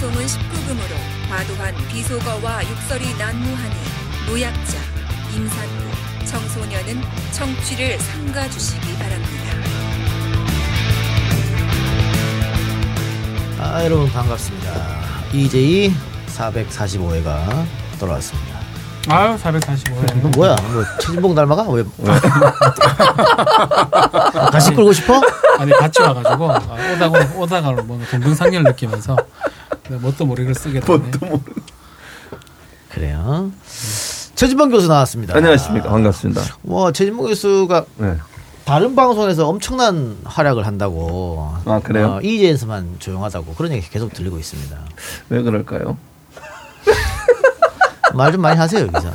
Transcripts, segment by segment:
방송은 19금으로 과도한 비속어와 욕설이 난무하니 노약자, 임산부, 청소년은 청취를 삼가주시기 바랍니다. 아, 여러분 반갑습니다. EJ 445회가 돌아왔습니다. 아유 445회. 이거 뭐야? 뭐 최진봉 닮아가? 왜? 같이 끌고 싶어? 아니 같이 와가지고 아, 오다가 오다가 뭐 동등상렬 느끼면서 뭣도 모르게 쓰게 되네. 그래요. 최진봉 교수 나왔습니다. 안녕하십니까 반갑습니다. 뭐 최진봉 교수가 네. 다른 방송에서 엄청난 활약을 한다고. 아, 그래요? 어, EJ에서만 조용하다고 그런 얘기 계속 들리고 있습니다. 왜 그럴까요? 말 좀 많이 하세요 여기서.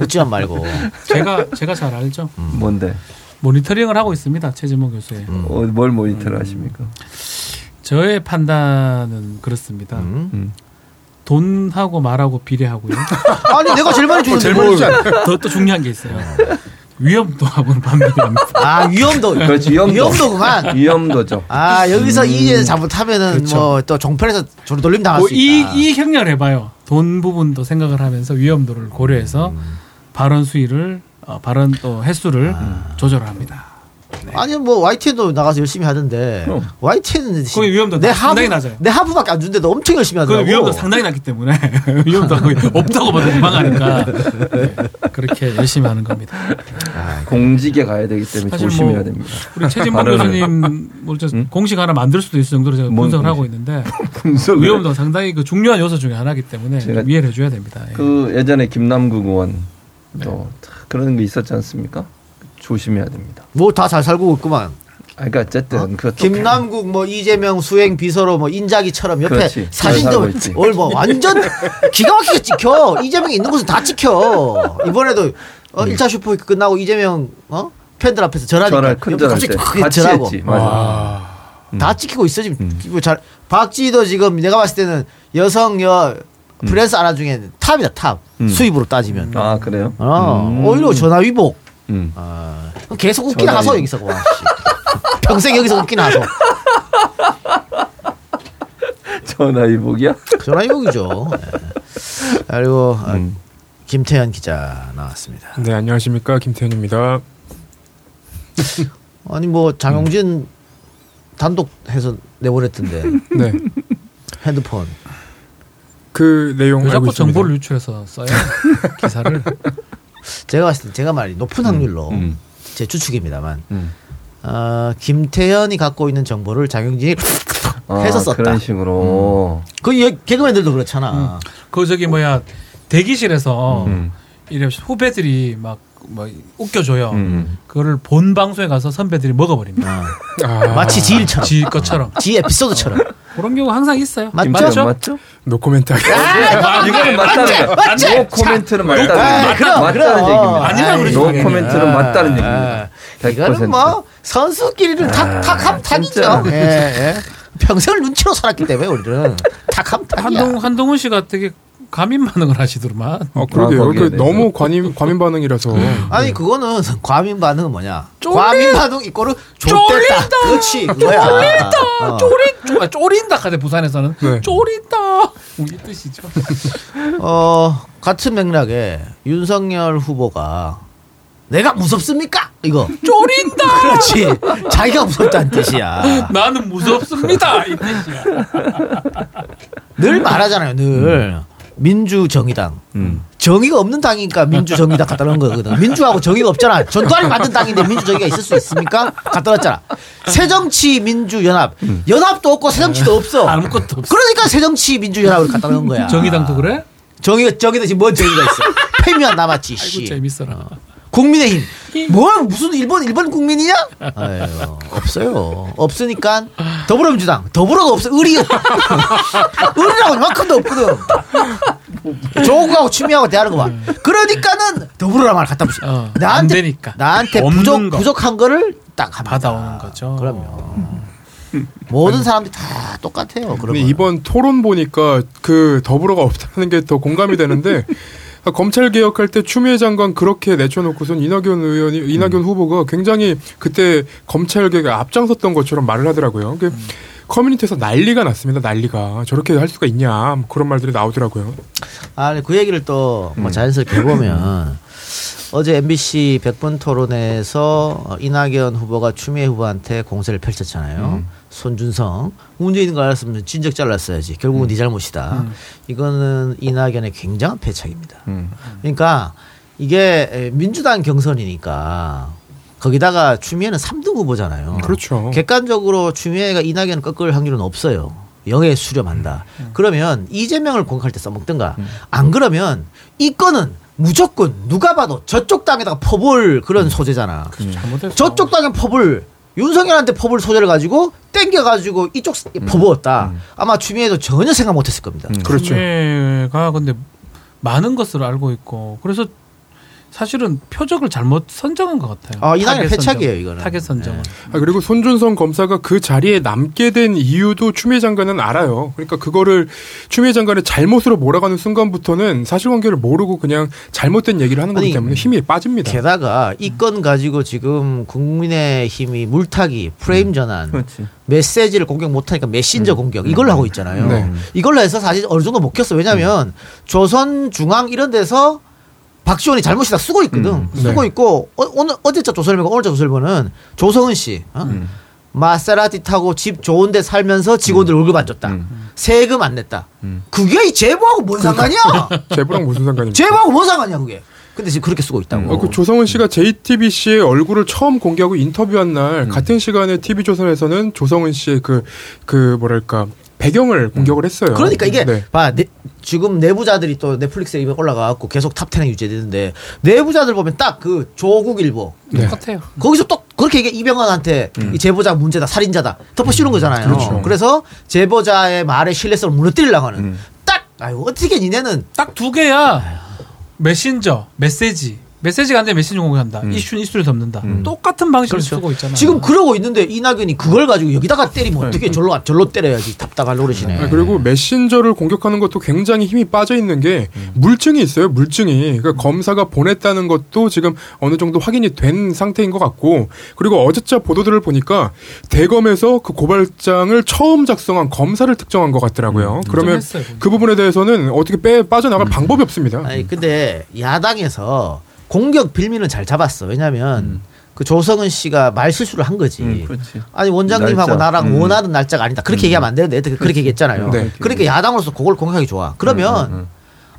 웃지만 말고. 제가 제가 잘 알죠. 뭔데? 모니터링을 하고 있습니다. 최진모 교수의. 어, 뭘 모니터를 하십니까? 저의 판단은 그렇습니다. 음. 음. 돈하고 말하고 비례하고요. 아니 내가 제일 많이 주는데 뭘 진짜. 더또 중요한 게 있어요. 위험도하고는 반비례합니다. 아 위험도. 그렇지 위험도. 위험도 그만. 위험도죠. 아 여기서 이제 잘못하면은 그렇죠. 뭐또 종편에서 저로 돌림 당할 뭐수 이, 있다. 이 행렬 해봐요. 돈 부분도 생각을 하면서 위험도를 고려해서 음. 발언 수위를 어, 발언 또 횟수를 아. 조절합니다. 아니 뭐 YTN도 나가서 열심히 하던데 그럼. YTN은 거기 위험도 내 하부 상당히 낮아요. 내 하부밖에 안 준대도 엄청 열심히 하더라고. 그 위험도 상당히 낮기 때문에 위험도가 거의 없다고 봐도 무방하니까 네, 그렇게 열심히 하는 겁니다. 공직에 가야 되기 때문에 조심해야 뭐 됩니다. 우리 최진봉 발언을. 교수님 뭐저 응? 공식 하나 만들 수도 있을 정도로 제가 뭔 분석을 공식? 하고 있는데 분석을. 위험도 상당히 그 중요한 요소 중에 하나이기 때문에 이해를 해줘야 됩니다. 예. 그 예전에 김남국 의원 또 네. 그런 게 있었지 않습니까? 조심해야 됩니다. 뭐 다 잘 살고 있구만. 아, 그러니까 어쨌든 어? 그것도 김남국 뭐 이재명 수행 비서로 뭐 인자기처럼 옆에 그렇지. 사진도 잘 살고 있지. 오늘 뭐 완전 기가 막히게 찍혀. 이재명이 있는 곳은 다 찍혀. 이번에도 어, 음. 1차 슈퍼위크 끝나고 이재명 어? 팬들 앞에서 절하니까 전화 큰절할 갑자기 때 크게. 맞아. 음. 다 찍히고 있어 지금. 음. 잘 박지훈도 지금 내가 봤을 때는 여성 여 프리랜서 아나 중에 탑이다 탑. 음. 수입으로 따지면. 아 그래요? 어, 음. 오히려 전화 위복. 음. 아, 계속 전화 하소 위복. 여기서 와. 씨. 평생 여기서 웃긴 하소. 전화 위복이야? 전화 위복이죠. 예. 그리고 아, 음. 김태현 기자 나왔습니다. 네, 안녕하십니까. 김태현입니다. 아니 뭐 장용진 단독 해서 내보냈던데 네. 핸드폰. 그 내용 왜 알고 자꾸 있습니다. 정보를 유출해서 써요 기사를 제가 봤을 때 제가 말이 높은 확률로 음. 제 추측입니다만 음. 어, 김태현이 갖고 있는 정보를 장용진이 아, 해서 썼다. 그런 식으로. 그 여- 개그맨들도 그렇잖아. 그 저기 뭐야 대기실에서 음. 이래 후배들이 막 뭐 웃겨줘요. 음. 그거를 본 방송에 가서 선배들이 먹어버립니다. 아, 마치 지 일처럼, 지 것처럼 지 에피소드처럼. 그런 경우 항상 있어요. 맞죠? 맞죠? 노코멘트 하게. 이거는 맞다는 거. 맞지? 노 코멘트는 맞다는 아, 얘기. 그럼, 맞다는 그럼. 얘기입니다. 아니라 그러지, 노 당연히. 코멘트는 맞다는 아, 얘기입니다. 이거는 100%. 뭐 선수끼리는 탁 탁함 탁이죠. 예, 예. 평생을 눈치로 살았기 때문에 우리는 탁함 탁이야. 한동 한동훈 씨가 되게 감인 반응을 하시더만. 어, 그러게요. 아, 거기에 그. 너무 과민 과민 반응이라서. 아니 그거는 과민 반응은 뭐냐? 쫄리- 과민 반응 이거를. 쫄린다. 그렇지. 그거야. 어. 쪼린 쪼, 아, 쪼린다 하대 부산에서는 네. 쪼린다 뭐이 뜻이죠. 어, 같은 맥락에 윤석열 후보가 내가 무섭습니까? 이거. 쪼린다. 그렇지. 자기가 무섭다는 뜻이야. 나는 무섭습니다 이 뜻이야. 늘 말하잖아요. 늘 민주 정의당. 음. 정의가 없는 당이니까 민주 정의당 갖다 놓은 거거든. 민주하고 정의가 없잖아. 전두환이 만든 당인데 민주 정의가 있을 수 있습니까? 갖다 놨잖아. 새정치 민주 연합. 연합도 없고 새정치도 없어. 아무것도 없어. 그러니까 새정치 민주 연합을 갖다 놓은 거야. 정의당도 그래? 정의가 정의도 지금 뭔 정의가 있어? 패미만 남았지. 아이고 씨. 재밌어라. 국민의힘. 뭘 무슨 일본 일본 국민이냐? 아유, 없어요. 없으니까 더불어민주당 더불어가 없어. 의리 의리라고 이만큼도 없거든. 조국하고 추미하고 대하는 거 봐. 그러니까는 더불어라 말 갖다 붙여. 어, 안 나한테 되니까. 나한테 부족 거. 부족한 거를 딱 합니다. 받아오는 거죠. 그럼요. 모든 사람들이 다 똑같아요. 거. 이번 토론 보니까 그 더불어가 없다는 게 더 공감이 되는데 아, 검찰 개혁할 때 추미애 장관 그렇게 내쳐놓고선 이낙연 의원이 이낙연 후보가 굉장히 그때 검찰 개혁에 앞장섰던 것처럼 말을 하더라고요. 그 커뮤니티에서 난리가 났습니다. 난리가 저렇게 할 수가 있냐 뭐 그런 말들이 나오더라고요. 아니 그 얘기를 또 뭐 자연스럽게 해보면 어제 MBC 100분 토론에서 어, 이낙연 후보가 추미애 후보한테 공세를 펼쳤잖아요. 손준성 문재인 거 알았으면 진작 잘랐어야지. 결국은 네 잘못이다. 이거는 이낙연의 굉장한 패착입니다. 음. 그러니까 이게 에, 민주당 경선이니까 거기다가 추미애는 3등 후보잖아요. 그렇죠. 객관적으로 추미애가 이낙연 꺾을 확률은 없어요. 영에 수렴한다. 그러면 이재명을 공격할 때 써먹든가. 안 그러면 이 건은 무조건 누가 봐도 저쪽 당에다가 퍼볼 그런 소재잖아. 잘못했어. 저쪽 당에 퍼볼 윤석열한테 퍼볼 소재를 가지고 땡겨가지고 이쪽 퍼부었다. 아마 추미애도 전혀 생각 못했을 겁니다. 그렇죠. 추미애가 근데 많은 것을 알고 있고 그래서 사실은 표적을 잘못 선정한 것 같아요. 아, 타겟 패착이에요, 선정. 이거는. 타겟 선정은. 아, 그리고 손준성 검사가 그 자리에 남게 된 이유도 추미애 장관은 알아요. 그러니까 그거를 추미애 장관의 잘못으로 몰아가는 순간부터는 사실관계를 모르고 그냥 잘못된 얘기를 하는 거기 때문에 힘이 빠집니다. 게다가 이 건 가지고 지금 국민의 힘이 물타기, 프레임 전환, 그렇지. 메시지를 공격 못하니까 메신저 공격 이걸로 하고 있잖아요. 네. 이걸로 해서 사실 어느 정도 먹혔어. 왜냐하면 조선 중앙 이런 데서 박지원이 잘못이 다 쓰고 있거든. 네. 쓰고 있고 어, 오늘 어제자 조선일보가 오늘자 조선일보는 조성은 씨 어? 마세라티 타고 집 좋은데 살면서 직원들 월급 안 줬다. 세금 안 냈다. 그게 이 제보하고 뭔 상관이야? 제보랑 무슨 상관입니까? 제보하고 뭔 상관이야 그게? 근데 지금 그렇게 쓰고 있다고. 어, 그 조성은 씨가 JTBC의 얼굴을 처음 공개하고 인터뷰한 날 같은 시간에 TV조선에서는 조성은 씨의 그, 그 뭐랄까 배경을 공격을 했어요. 그러니까 이게 네. 봐 네, 지금 내부자들이 또 넷플릭스에 올라가갖고 계속 top 10에 유지되는데 내부자들 보면 딱 그 조국 일보 네. 똑같아요. 거기서 또 그렇게 얘기 이병헌한테 이 제보자 문제다 살인자다 덮어 씌우는 거잖아요. 그렇죠. 래서 제보자의 말의 신뢰성을 무너뜨리려고 하는 딱 아유 어떻게 니네는 딱 두 개야. 메신저, 메시지. 메시지가 안 되면 메시지 공개한다. 이슈는 이슈를 덮는다. 똑같은 방식을 쓰고 있잖아요. 지금 그러고 있는데 이낙연이 그걸 가지고 여기다가 때리면 어떻게 절로 절로 때려야지 답답할 노릇이네. 아, 그리고 메신저를 공격하는 것도 굉장히 힘이 빠져 있는 게 물증이 있어요. 물증이 그러니까 검사가 보냈다는 것도 지금 어느 정도 확인이 된 상태인 것 같고 그리고 어제자 보도들을 보니까 대검에서 그 고발장을 처음 작성한 검사를 특정한 것 같더라고요. 그러면 특정했어요, 보니까. 그 부분에 대해서는 어떻게 빼 빠져나갈 방법이 없습니다. 아니 근데 야당에서 공격 빌미는 잘 잡았어. 왜냐하면 그 조성은 씨가 말 실수를 한 거지. 음, 그렇지. 아니 원장님하고 날짜. 나랑 음. 원하는 날짜가 아니다. 그렇게 얘기하면 안 되는데 애들 그렇게 얘기했잖아요. 네. 그러니까 야당으로서 그걸 공격하기 좋아. 그러면 음, 음.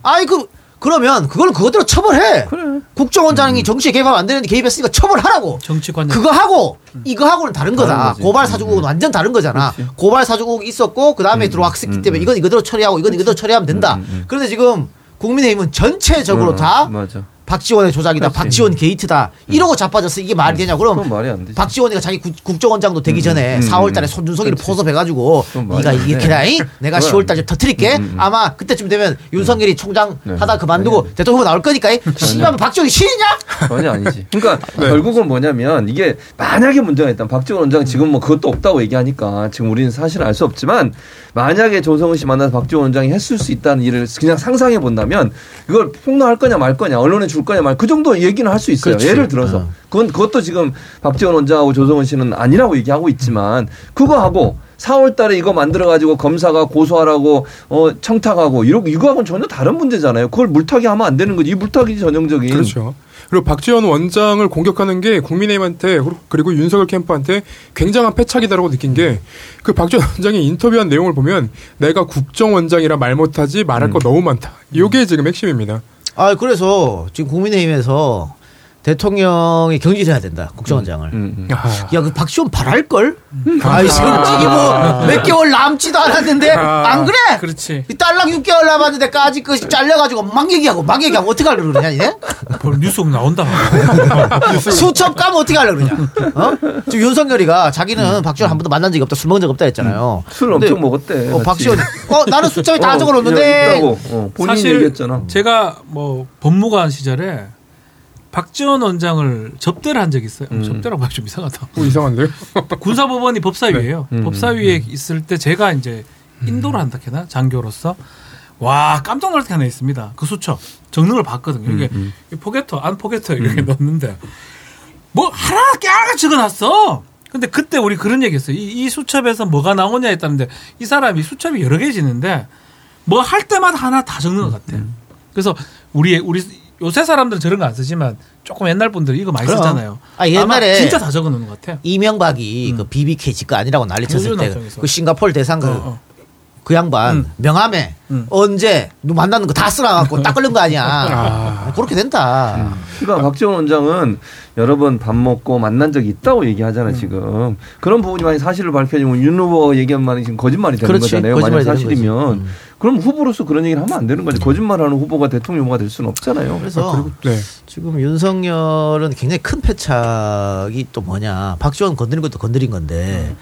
아이 그 그러면 그걸 그거대로 처벌해. 그래. 국정원장이 정치에 개입하면 안 되는데 개입했으니까 처벌하라고. 정치관 그거 하고 이거 하고는 다른 거다. 다른 거지. 고발 사주국은 완전 다른 거잖아. 그렇지. 고발 사주국 있었고 그 다음에 들어왔기 때문에 이건 이거대로 처리하고 이건 이거대로 처리하면 된다. 그런데 지금 국민의힘은 전체적으로 음, 다 맞아. 박지원의 조작이다. 그렇지. 박지원 게이트다. 이러고 자빠졌어. 이게 말이 되냐? 그럼 말이 안 되지. 박지원이가 자기 국- 국정원장도 되기 전에 음, 4월 달에 음. 손준성이를 그렇지. 포섭해가지고 그건 말이 네가 안 이게 돼. 그라잉 내가 그건 10월 달에 터트릴게. 음, 음. 아마 그때쯤 되면 윤석열이 총장 네. 하다 그만두고 아니, 대통령 후보 나올 거니까. 씨발 박지원이 신이냐? 전혀 아니지. 그러니까 네. 결국은 뭐냐면 이게 만약에 문제가 있다면 박지원 원장 지금 뭐 그것도 없다고 얘기하니까 지금 우리는 사실 알 수 없지만 만약에 조성은 씨 만나서 박지원 원장이 했을 수 있다는 일을 그냥 상상해 본다면 이걸 폭로할 거냐 말 거냐 언론에 줄 거냐 말 그 정도 얘기는 할 수 있어요. 그렇지. 예를 들어서 어. 그건 그것도 지금 박지원 원장하고 조성은 씨는 아니라고 얘기하고 있지만 그거 하고 4월 달에 이거 만들어 가지고 검사가 고소하라고 어 청탁하고 이러고 이거하고는 전혀 다른 문제잖아요. 그걸 물타기 하면 안 되는 거지. 이 물타기 전형적인 그렇죠. 그리고 박지원 원장을 공격하는 게 국민의힘한테 그리고 윤석열 캠프한테 굉장한 패착이다라고 느낀 게 그 박지원 원장이 인터뷰한 내용을 보면 내가 국정원장이라 말 못하지 말할 거 너무 많다. 이게 지금 핵심입니다. 아 그래서 지금 국민의힘에서 대통령이 경질해야 된다 국정원장을. 음, 음. 아, 야, 그 박지원 바랄 걸? 아이, 솔직히 뭐, 몇 개월 남지도 않았는데, 안 그래? 그렇지. 이 딸랑 6개월 남았는데, 까지 그 잘려가지고 막 얘기하고, 막 얘기하면 어떡하려고 그러냐, 얘? 볼 뉴스 나온다. 수첩 까면 어떻게 하려고 그러냐? 어? 지금 윤석열이가 자기는 박지원 한 번도 만난 적이 없다, 술 먹은 적 없다 했잖아요. 술 근데, 엄청 먹었대. 어. 박지원, 어, 나는 숫자에 다 어, 적어놓는데. 어, 본인이 사실 얘기했잖아. 제가 뭐 법무관 시절에 박지원 원장을 접대를 한 적이 있어요. 음. 접대라고 하기 좀 이상하다. 뭐 이상한데요? 군사법원이 법사위예요. 음, 법사위에 있을 때 제가 이제 인도를 한다 해나 장교로서 와 깜짝 놀랄 게 하나 있습니다. 그 수첩 정능을 봤거든요. 이게 음, 이 포개터 안 포개터 이렇게 넣었는데 뭐 하나 깨알같이 적어놨어. 근데 그때 우리 그런 얘기했어요. 이, 이 수첩에서 뭐가 나오냐 했다는데 이 사람이 수첩이 여러 개지는데 뭐 할 때마다 하나 다 적는 것 같아. 음. 그래서 우리 우리 요새 사람들은 저런 거 안 쓰지만 조금 옛날 분들 이거 많이 그럼. 쓰잖아요. 아, 옛날에 진짜 다 적어 놓는 것 같아. 이명박이 그 BBK 지거 아니라고 난리쳤을 때. 그 싱가포르 대상 그, 어, 어. 그 양반 음. 명함에 음. 언제 누 만나는 거다 쓸어갖고 딱 걸린 거 아니야. 아. 그렇게 된다. 그러니까 박지원 원장은 여러 번 밥 먹고 만난 적이 있다고 얘기하잖아 음. 지금 그런 부분이 만약 사실을 밝혀지면 윤 후보가 얘기한 말이 지금 거짓말이 되는 그렇지. 거잖아요 거짓말이 만약. 사실이면 음. 그럼 후보로서 그런 얘기를 하면 안 되는 거지 거짓말하는 후보가 대통령 후보가 될 수는 없잖아요 그래서 네. 지금 윤석열은 굉장히 큰 패착이 또 뭐냐. 박지원 건드린 것도 건드린 건데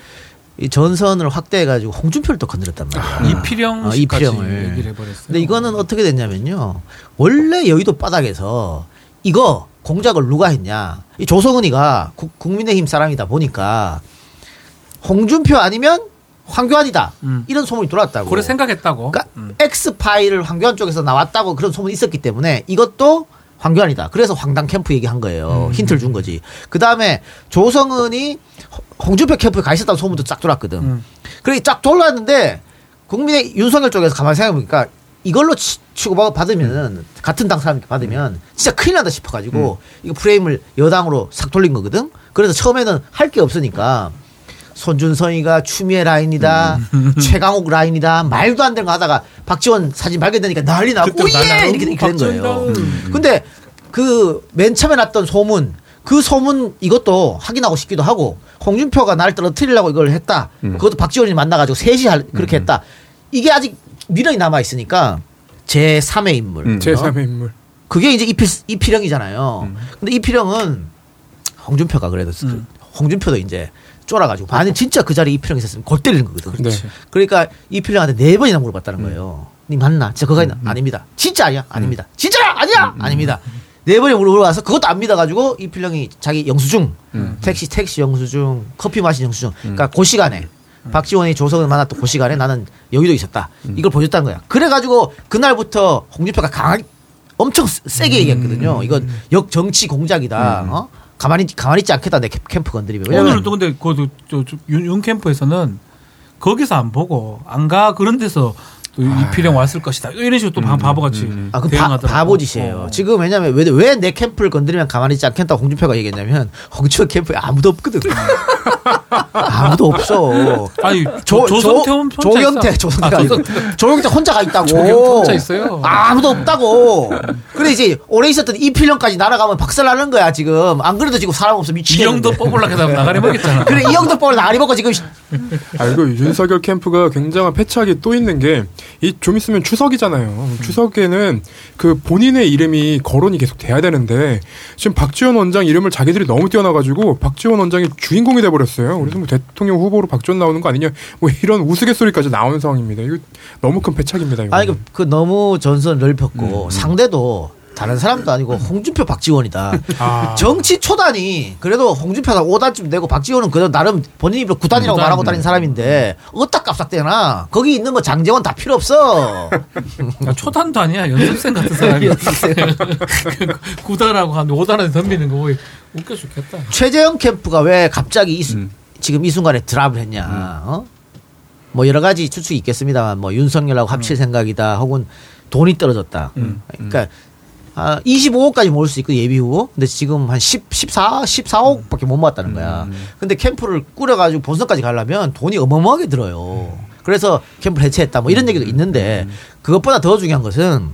이 전선을 확대해가지고 홍준표를 또 건드렸단 말이야. 이필영 어, 씨까지 이필영을. 얘기를 해버렸어요. 근데 이거는 어떻게 됐냐면요. 원래 여의도 바닥에서 이거 공작을 누가 했냐. 이 조성은이가 국- 국민의힘 사람이다 보니까 홍준표 아니면 황교안이다. 음. 이런 소문이 돌았다고. 그래 생각했다고. 그러니까 음. X 파일을 황교안 쪽에서 나왔다고 그런 소문이 있었기 때문에 이것도 황교안이다. 그래서 황당 캠프 얘기한 거예요. 힌트를 준 거지. 그 다음에 조성은이 홍- 홍준표 캠프에 가 있었다는 소문도 쫙 돌았거든. 음. 그래 쫙 돌았는데 국민의 윤석열 쪽에서 가만히 생각해보니까 이걸로 치, 치고 받으면은 같은 당 사람이 받으면 진짜 큰일 난다 싶어가지고 이거 프레임을 여당으로 싹 돌린 거거든. 그래서 처음에는 할 게 없으니까 손준성이가 추미애 라인이다, 최강욱 라인이다, 말도 안 되는 거 하다가 박지원 사진 발견되니까 난리 나고 오예 난리 이렇게, 이렇게 된 거예요. 박지원이다. 근데 그 맨 처음에 났던 소문 그 소문 이것도 확인하고 싶기도 하고 홍준표가 날 떨어뜨리려고 이걸 했다. 그것도 박지원이 만나가지고 셋이 할- 그렇게 했다. 이게 아직 미련이 남아 있으니까 제 3의 인물. 음. 제 3의 인물. 그게 이제 이필 이필영이잖아요. 근데 이필영은 홍준표가 그래도 음. 홍준표도 이제 쫄아가지고 만약 진짜 그 자리에 이필영 있었으면 골 때리는 거거든. 네. 그러니까 이필영한테 네 번이나 물어봤다는 거예요. 니 맞나? 진짜 그거 있나? 아닙니다. 진짜 아니야? 아닙니다. 진짜야? 아니야? 아닙니다. 네 번에 물어봐서 그것도 안 믿어가지고 이필영이 자기 영수증 택시 택시 영수증 커피 마신 영수증 그러니까 그 시간에 박지원이 조석을 만났던 그 시간에 나는 여기도 있었다 이걸 보여줬다는 거야 그래가지고 그날부터 홍준표가 강하게 엄청 세- 세게 얘기했거든요 이건 역정치 공작이다 어? 가만히 가만히 있지 않겠다 내 캠- 캠프 건드리면. 왜냐면 오늘도 근데 그윤 캠프에서는 거기서 안 보고 안 가 그런 데서 또 이필영 왔을 것이다 이런 식으로 또 바- 바보같이 아, 그 바, 대응하더라고. 바보짓이에요. 어. 지금 왜냐면 왜왜내 캠프를 건드리면 가만히 있지 않겠다고 홍준표가 얘기했냐면 홍준표 캠프에 아무도 없거든. 아무도 없어. 아니 조, 조, 조, 조성태 혼자 조경태. 조성태가 아, 조성태. 조경태 혼자 가 있다고. 조경태 혼자 있어요. 아무도 없다고. 그래 이제 오래 있었던 이필령까지 날아가면 박살나는 거야 지금. 안 그래도 지금 사람 없어 이 미치겠는데. 정도 뽑으려고 하다 나가리 먹겠잖아. 그래 이 형도 뻘 나리 먹고 지금 아, 이거 윤석열 캠프가 굉장한 패착이 또 있는 게, 이 좀 있으면 추석이잖아요. 추석에는 그 본인의 이름이 거론이 계속 돼야 되는데, 지금 박지원 원장 이름을 자기들이 너무 띄워놔가지고, 박지원 원장이 주인공이 돼버렸어요. 그래서 뭐 대통령 후보로 박지원 나오는 거 아니냐, 뭐 이런 우스갯소리까지 나오는 상황입니다. 이거 너무 큰 패착입니다. 이거. 아니 그, 그 너무 전선 넓혔고 상대도 다른 사람도 아니고 홍준표 박지원이다. 아. 정치 초단이 그래도 홍준표가 5단쯤 되고 박지원은 그래도 나름 본인 입으로 9단이라고 구단. 말하고 다니는 사람인데 어디다 깝싹대나 거기 있는 거 장재원 다 필요 없어. 야, 초단도 아니야 연습생 같은 사람이 구단하고 한 5단에 덤비는 거 웃겨 죽겠다. 최재형 캠프가 왜 갑자기 이 수- 지금 이 순간에 드랍을 했냐. 어? 뭐 여러 가지 추측이 있겠습니다만 뭐 윤석열하고 합칠 생각이다 혹은 돈이 떨어졌다. 그러니까 아, 25억까지 모을 수 있고 예비 후보. 근데 지금 한 10, 14, 14억밖에 못 모았다는 거야. 근데 캠프를 꾸려가지고 본선까지 가려면 돈이 어마어마하게 들어요. 그래서 캠프를 해체했다. 뭐 이런 얘기도 있는데 그것보다 더 중요한 것은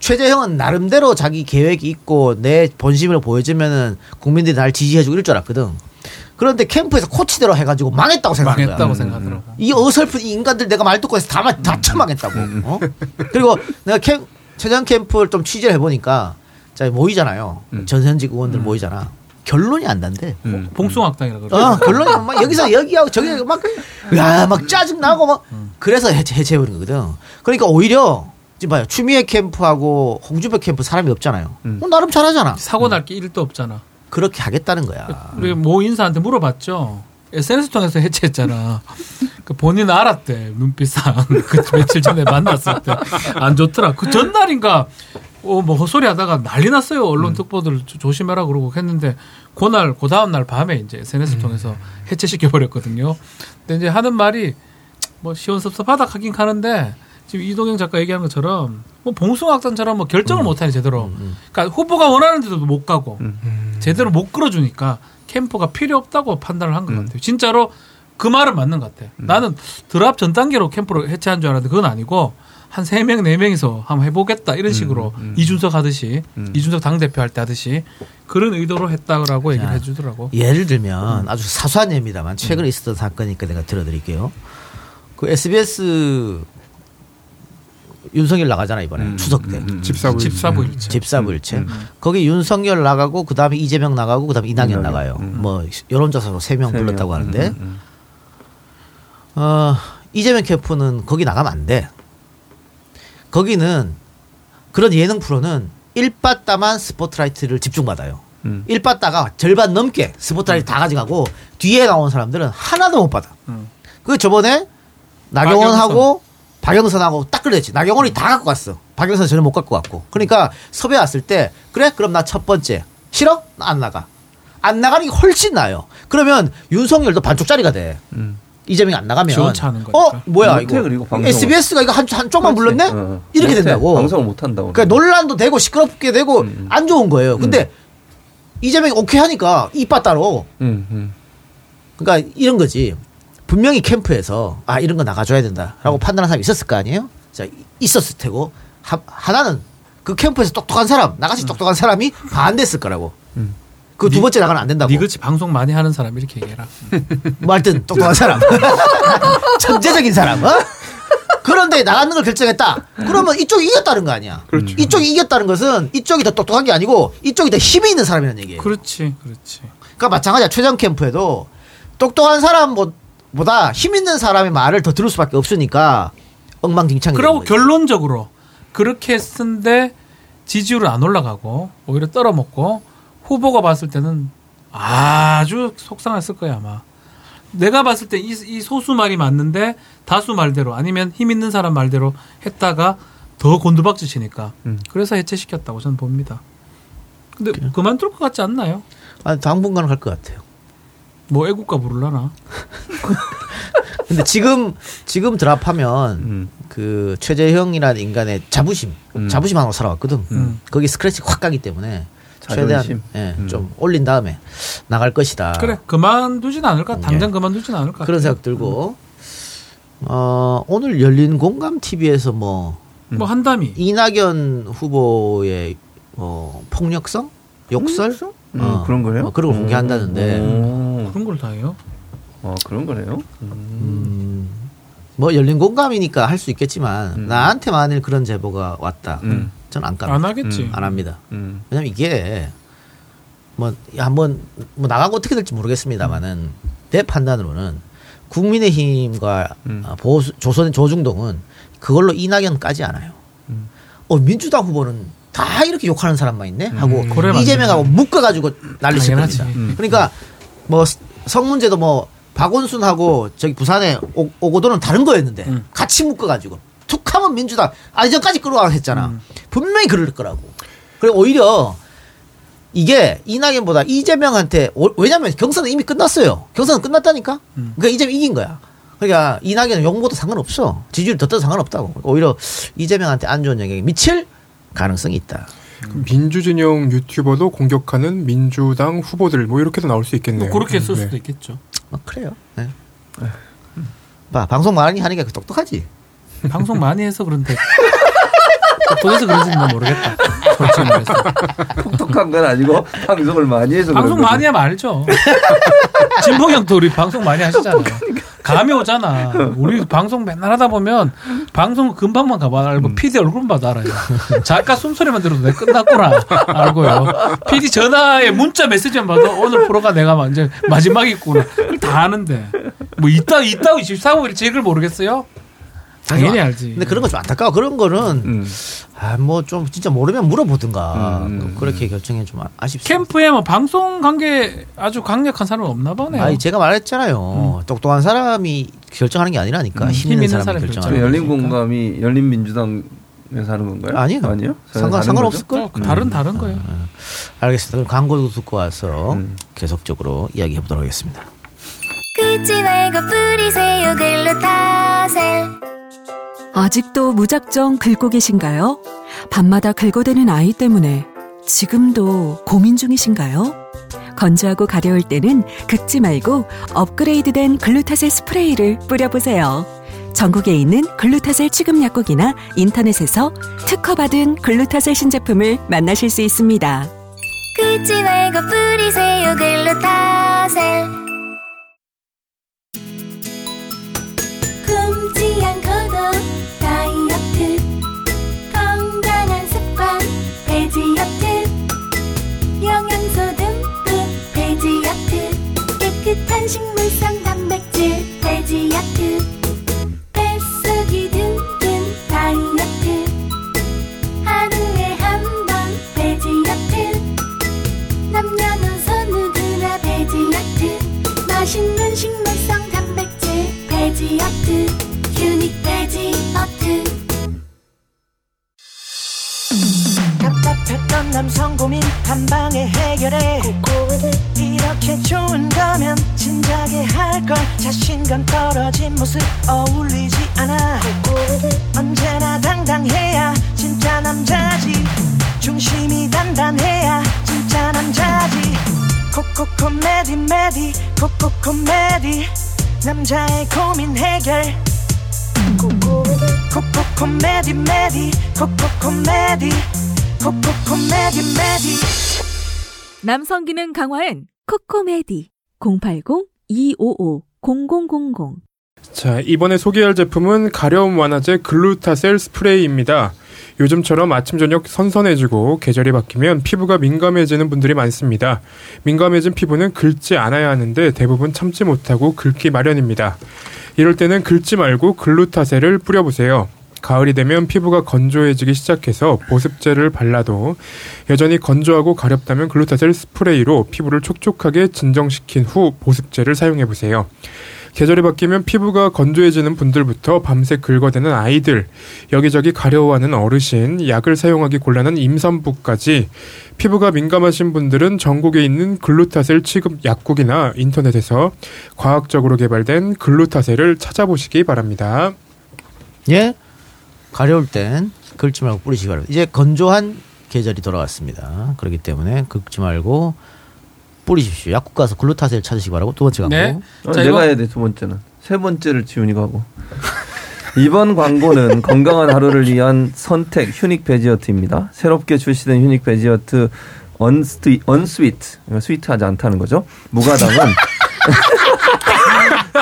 최재형은 나름대로 자기 계획이 있고 내 본심을 보여주면은 국민들이 날 지지해주고 이럴 줄 알았거든. 그런데 캠프에서 코치대로 해가지고 망했다고 생각한 거야. 망했다고 생각하더라고. 이 어설픈 이 인간들 내가 말 듣고 해서 다, 마- 다 처망했다고. 어? 그리고 내가 캠, 최장 캠프를 좀 취재를 해보니까 자, 모이잖아요. 전현직 의원들 모이잖아. 결론이 안 난대. 봉숭악당이라 그래. 어, 결론이 막 여기서 여기하고 저기 막, 야, 막 짜증 나고 막. 그래서 해체, 해체해버린 거거든. 그러니까 오히려, 지금 봐요. 추미애 캠프하고 홍준표 캠프 사람이 없잖아요. 어, 나름 잘하잖아. 사고 날게 1도 없잖아. 그렇게 하겠다는 거야. 우리 모 인사한테 물어봤죠. SNS 통해서 해체했잖아. 그 본인 알았대 눈빛상 그 며칠 전에 만났을 때 안 좋더라. 그 전날인가 어, 뭐 헛소리 하다가 난리 났어요. 언론 특보들 조- 조심해라 그러고 했는데 그날 그 다음 날 밤에 이제 SNS 를 통해서 해체시켜 버렸거든요. 근데 이제 하는 말이 뭐 시원섭섭하다 하긴 하는데 지금 이동영 작가 얘기하는 것처럼 뭐 봉숭아학단처럼 뭐 결정을 못 하니 제대로. 그러니까 후보가 원하는 데도 못 가고 제대로 못 끌어주니까 캠프가 필요 없다고 판단을 한 것 같아요. 진짜로 그 말은 맞는 것 같아. 나는 드랍 전 단계로 캠프를 해체한 줄 알았는데 그건 아니고 한 세 명 네명이서 한번 해보겠다 이런 식으로 이준석 하듯이 이준석 당대표 할 때 하듯이 그런 의도로 했다라고 얘기를 자, 해주더라고. 예를 들면 아주 사소한 예입니다만 최근에 있었던 사건이니까 내가 들어드릴게요. 그 SBS 윤석열 나가잖아 이번에 추석 때 집사부 집사부 일체. 집사부 일체 거기 윤석열 나가고 그 다음에 이재명 나가고 그 다음에 이낙연. 나가요. 음. 뭐 여론조사로 세 명. 불렀다고 하는데 음, 음, 어, 이재명 캠프는 거기 나가면 안 돼. 거기는 그런 예능 프로는 1빠따만 스포트라이트를 집중받아요. 음. 1빠따가 절반 넘게 스포트라이트 다 가져가고 뒤에 나온 사람들은 하나도 못 받아. 음. 그 저번에 나경원하고 박영선하고 딱 그랬지. 나경원이 다 갖고 갔어. 박영선 전혀 못 갖고 갔고. 그러니까 섭외 왔을 때 그래 그럼 나 첫 번째 싫어? 나 안 나가. 안 나가는 게 훨씬 나아요. 그러면 윤석열도 반쪽짜리가 돼. 음. 이재명이 안 나가면 어. 뭐야 못해, 이거 그리고 방송을. SBS가 이거 한, 한 쪽만 그렇지. 불렀네 어. 이렇게 못해. 된다고 방송을 못 한다고. 그러니까 논란도 되고 시끄럽게 되고 음. 안 좋은 거예요 근데 이재명이 오케이 하니까 이빠 따로 음, 음. 그러니까 이런 거지 분명히 캠프에서 아 이런 거 나가줘야 된다라고 판단한 사람이 있었을 거 아니에요? 자 이- 있었을 테고 하, 하나는 그 캠프에서 똑똑한 사람 나같이 똑똑한 사람이 반대했을 거라고. 그두 번째 나가면 안 된다고. 니그치 방송 많이 하는 사람 이렇게 얘기해라. 뭐 하여튼 똑똑한 사람. 천재적인 사람 어? 그런데 나가는 걸 결정했다. 그러면 이쪽이 이겼다는 거 아니야. 이쪽이 이겼다는 것은 이쪽이 더 똑똑한 게 아니고 이쪽이 더 힘이 있는 사람이라는 얘기예요. 그렇지, 그렇지. 그러니까 마찬가지야. 최전 캠프에도 똑똑한 사람 보다 힘 있는 사람의 말을 더 들을 수밖에 없으니까 엉망진창이 그리고. 결론적으로 그렇게 했는데 지지율은 안 올라가고 오히려 떨어먹고 후보가 봤을 때는 아주 속상했을 거야 아마. 내가 봤을 때 이 소수 말이 맞는데 다수 말대로 아니면 힘 있는 사람 말대로 했다가 더 곤두박질 치니까 음. 그래서 해체시켰다고 저는 봅니다. 근데 그만둘 것 같지 않나요? 아, 당분간은 갈 것 같아요 뭐 애국가 부르려나? 근데 지금 지금 드랍하면 음. 그 최재형이라는 인간의 자부심 음. 자부심 하나 살아왔거든 음. 거기 스크래치 확 가기 때문에 최대한 자존심. 예, 음. 좀 올린 다음에 나갈 것이다 그래 그만두진 않을까? 당장 예. 그만두진 않을 것 같아. 그런 생각 들고 어, 오늘 열린 공감 TV에서 뭐 뭐 한담이 이낙연 후보의 어, 폭력성, 욕설, 음, 어, 그런 거예요? 어, 그런 거 공개한다는데 오. 그런 걸 다 해요. 아, 그런 거네요. 음, 뭐 열린 공감이니까 할 수 있겠지만 음. 나한테 만일 그런 제보가 왔다, 음. 저는 안안 갑니다. 하겠지. 음. 안 합니다. 음. 왜냐면 이게 뭐 한번 뭐 나가고 어떻게 될지 모르겠습니다만은 내 판단으로는 국민의힘과 음. 아, 보수 조선 조중동은 그걸로 이낙연 까지 않아요. 음. 어 민주당 후보는 다 이렇게 욕하는 사람만 있네 하고 음. 이재명하고 묶어가지고 난리칠. 겁니다. 음. 그러니까 뭐 스- 성문제도 뭐 박원순하고 저기 부산에 오, 오고도는 다른 거였는데 음. 같이 묶어가지고 툭하면 민주당 아 이전까지 끌어와 했잖아. 음. 분명히 그럴 거라고. 그리고 오히려 이게 이낙연보다 이재명한테 오- 왜냐면 경선은 이미 끝났어요. 경선은 끝났다니까. 음. 그러니까 이재명 이긴 거야. 그러니까 이낙연은 욕먹어도 상관없어. 지지율 더 떠도 상관없다고. 오히려 이재명한테 안 좋은 영향이 미칠 가능성이 있다. 민주진영 유튜버도 공격하는 민주당 후보들 뭐 이렇게도 나올 수 있겠네요. 뭐 그렇게 쓸 네. 수도 있겠죠. 뭐 그래요. 네. 봐 방송 많이 하니까 똑똑하지. 방송 많이 해서 그런데 도대체 그런지는 난 모르겠다. 솔직히 말해서. 똑똑한 건 아니고 방송을 많이 해서 방송 거지. 많이 하면 알죠. 진봉형도 우리 방송 많이 하시잖아요. 감이 오잖아. 우리 방송 맨날 하다 보면 방송 금방만 가봐 알고 PD 얼굴만 봐도 알아요. 작가 숨소리만 들어도 내가 끝났구나 알고요. PD 전화에 문자 메시지만 봐도 오늘 프로가 내가 완전 마지막이구나. 다 아는데 뭐 이따 이따 24일 제글 모르겠어요? 당연히 알지. 근데 그런 거 좀 안타까워. 그런 거는 음. 아뭐 좀 진짜 모르면 물어보든가 음, 음, 그렇게 결정해 좀 아쉽습니다. 캠프에 뭐 방송 관계 아주 강력한 사람은 없나 보네요. 아니 제가 말했잖아요. 똑똑한 사람이 결정하는 게 아니라니까 음, 힘 있는 힘 있는 사람이 사람이 결정하는. 열린 공감이 열린 민주당 에서 하는 건가요? 아니요. 아니요. 상관 다른 상관 없을 거죠? 걸. 어, 다른 다른 거예요. 알겠습니다. 그럼 광고도 듣고 와서 음. 계속적으로 이야기해 보도록 하겠습니다. 긁지 말고 뿌리세요 글루타셀 아직도 무작정 긁고 계신가요? 밤마다 긁어대는 아이 때문에 지금도 고민 중이신가요? 건조하고 가려울 때는 긁지 말고 업그레이드된 글루타셀 스프레이를 뿌려보세요. 전국에 있는 글루타셀 취급 약국이나 인터넷에서 특허받은 글루타셀 신제품을 만나실 수 있습니다. 긁지 말고 뿌리세요 글루타셀 굶지 않고도 다이어트 건강한 습관 베지어트. 영양소 듬뿍 베지어트 깨끗한 식물 남성 기능 강화엔 코코메디 080-255-0000 자, 이번에 소개할 제품은 가려움 완화제 글루타셀 스프레이입니다. 요즘처럼 아침 저녁 선선해지고 계절이 바뀌면 피부가 민감해지는 분들이 많습니다. 민감해진 피부는 긁지 않아야 하는데 대부분 참지 못하고 긁기 마련입니다. 이럴 때는 긁지 말고 글루타셀을 뿌려보세요. 가을이 되면 피부가 건조해지기 시작해서 보습제를 발라도 여전히 건조하고 가렵다면 글루타셀 스프레이로 피부를 촉촉하게 진정시킨 후 보습제를 사용해 보세요. 계절이 바뀌면 피부가 건조해지는 분들부터 밤새 긁어대는 아이들, 여기저기 가려워하는 어르신, 약을 사용하기 곤란한 임산부까지 피부가 민감하신 분들은 전국에 있는 글루타셀 취급 약국이나 인터넷에서 과학적으로 개발된 글루타셀을 찾아보시기 바랍니다. 예? 가려울 땐 긁지 말고 뿌리시기 바랍니다. 이제 건조한 계절이 돌아왔습니다. 그렇기 때문에 긁지 말고 뿌리십시오. 약국 가서 글루타셀 찾으시기 바라고 두 번째 광고. 네. 어, 자, 내가 이거 해야 돼 두 번째는 세 번째를 지훈이가 하고 이번 광고는 건강한 하루를 위한 선택 휴닉 베지어트입니다. 새롭게 출시된 휴닉 베지어트 언스위, 언스위트 그러니까 스위트하지 않다는 거죠. 무가당은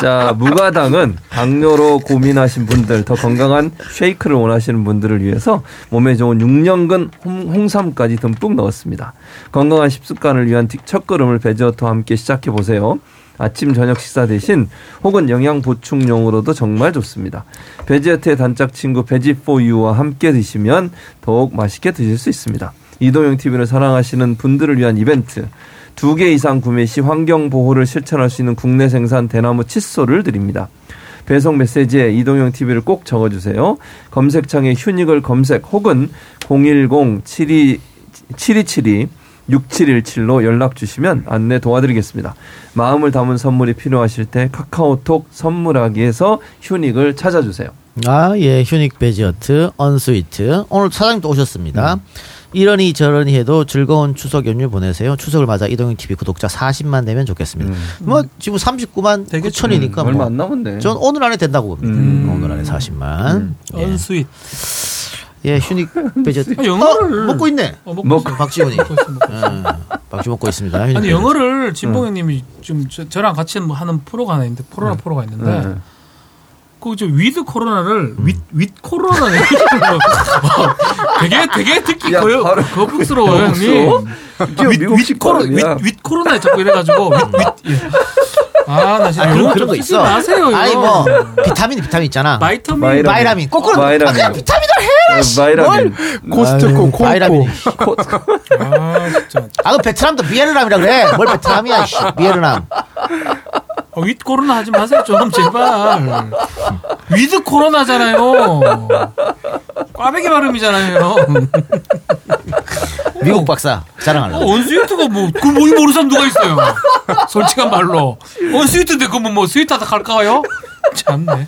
자 무가당은 당뇨로 고민하신 분들 더 건강한 쉐이크를 원하시는 분들을 위해서 몸에 좋은 6년근 홍, 삼까지 듬뿍 넣었습니다. 건강한 식습관을 위한 첫 걸음을 베지어트와 함께 시작해 보세요. 아침 저녁 식사 대신 혹은 영양 보충용으로도 정말 좋습니다. 베지어트의 단짝 친구 베지포유와 함께 드시면 더욱 맛있게 드실 수 있습니다. 이동형 TV를 사랑하시는 분들을 위한 이벤트. 두 개 이상 구매 시 환경 보호를 실천할 수 있는 국내 생산 대나무 칫솔을 드립니다. 배송 메시지에 이동형 TV를 꼭 적어주세요. 검색창에 휴닉을 검색 혹은 010-72 7272 6717로 연락 주시면 안내 도와드리겠습니다. 마음을 담은 선물이 필요하실 때 카카오톡 선물하기에서 휴닉을 찾아주세요. 아, 예. 휴닉 베지어트, 언스위트. 오늘 사장님도 오셨습니다. 이러니 저러니 해도 즐거운 추석 연휴 보내세요. 추석을 맞아 이동형 TV 구독자 40만 되면 좋겠습니다. 뭐 지금 39만 되겠죠. 9천이니까 음, 얼마 뭐. 안 남았네. 전 오늘 안에 된다고 봅니다. 음. 오늘 안에 40만. 예. 언스윗. 예, 휴닉 베지어트. 아, 영어를- 어, 먹고 있네. 어, 먹고 있어요. 박지원이. 먹고 있어요, 먹고. 예, 박지 먹고 있습니다. 아니. 영어를 진봉 형님이 좀 저, 랑 같이 뭐 하는 프로가 하나 있는데 프로라 프로가 있는데 네. 그저 위드 코로나를 윗, 윗 코로나 되게 되게 듣기 야, 거요 거북스러워? 형님. 윗, 코로. 윗, 윗 코로나에 자꾸 이래가지고 윗, 윗, 예. 아, 나 진짜 아, 그런, 그런 좀거 있어. 마세요, 이거. 아니 뭐 비타민 비타민 있잖아. vitamin. vitamin. 거꾸로 바이라민. 아, 그냥 비타민을 해. 바이라민. 코스트코, 코스코. 바이라민. 아, 진짜. 아, 그 베트남도 비에르남이라 그래. 뭘 베트남이야, 씨. 비에르남. 어, 윗 코로나 하지 마세요, 좀, 제발. 위드 코로나잖아요. 꽈배기 발음이잖아요. 미국 박사 자랑하려고. 어, 원스위트가 뭐, 그 뭐, 모르는 사람 누가 있어요. 솔직한 말로. 원스위트인데 그거 뭐, 스위트하다 갈까요? 참네.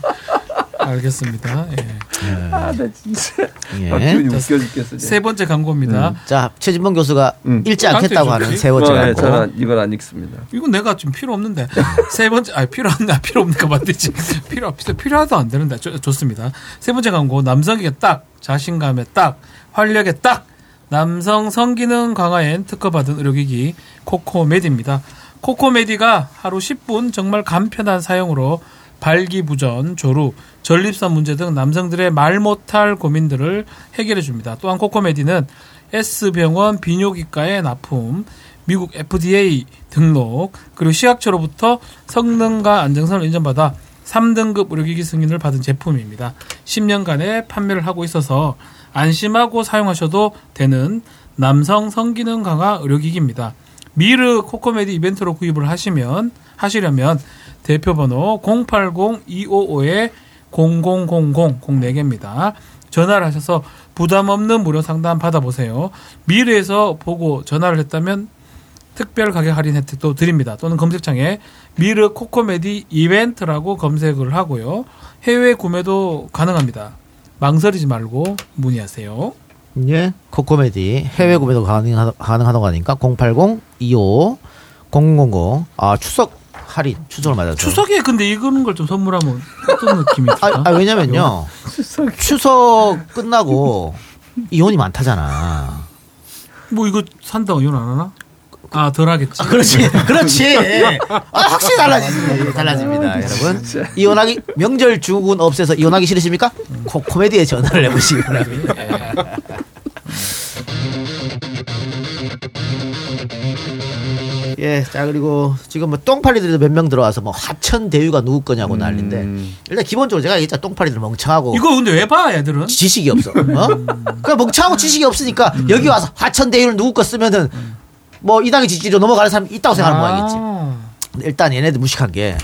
알겠습니다. 예. 아, 나 진짜. 예. 박지훈이 웃겨 죽겠어. 세 번째 광고입니다. 자 최진봉 교수가 음. 읽지 않겠다고 하는? 세 번째 어, 네, 광고. 저는 이걸 안 읽습니다. 이건 내가 좀 필요 없는데 세 번째 아 필요 없나 필요 없는가 맞지 필요 없 필요하도 안 되는데 좋, 좋습니다 세 번째 광고 남성에게 딱 자신감에 딱 활력에 딱 남성 성기능 강화엔 특허받은 의료기기 코코메디입니다 코코메디가 하루 10분 정말 간편한 사용으로 발기부전, 조루, 전립선 문제 등 남성들의 말 못할 고민들을 해결해 줍니다. 또한 코코메디는 S병원 비뇨기과에 납품, 미국 FDA 등록, 그리고 시약처로부터 성능과 안정성을 인정받아 3등급 의료기기 승인을 받은 제품입니다. 10년간의 판매를 하고 있어서 안심하고 사용하셔도 되는 남성 성기능 강화 의료기기입니다. 미르 코코메디 이벤트로 구입을 하시면 하시려면 대표 번호 080-255에 0000 04개입니다. 전화를 하셔서 부담 없는 무료 상담 받아보세요. 미르에서 보고 전화를 했다면 특별 가격 할인 혜택도 드립니다. 또는 검색창에 미르 코코메디 이벤트라고 검색을 하고요. 해외 구매도 가능합니다. 망설이지 말고 문의하세요. 예, 코코메디 해외 구매도 가능하, 가능하다고 하니까 080 25 0000. 아 추석 할인 추석을 맞아서. 추석에 근데 이거는 걸 좀 선물하면 어떤 느낌이 들까? 아, 아, 왜냐면요. 추석 끝나고 이혼이 많다잖아. 뭐 이거 산다고 이혼 안 하나? 아, 덜 하겠지. 그렇지, 그렇지. 아, 확실히 달라지지, 달라집니다, 여러분. 이혼하기 명절 주군 없애서 이혼하기 싫으십니까? 코, 코미디에 전화를 해보시기 바랍니다. 예, 자 그리고 지금 뭐 똥파리들도 몇 명 들어와서 뭐 하천 대유가 누구 거냐고 난리인데 음. 일단 기본적으로 제가 얘기했잖아 똥파리들 멍청하고 이거 근데 왜 봐, 애들은? 지식이 없어. 어? 그러니까 멍청하고 지식이 없으니까 여기 와서 하천 대유를 누구 거 쓰면은 뭐 이당의 지지로 넘어가는 사람이 있다고 생각하는 모양이겠지. 아. 근데 일단 얘네들 무식한 게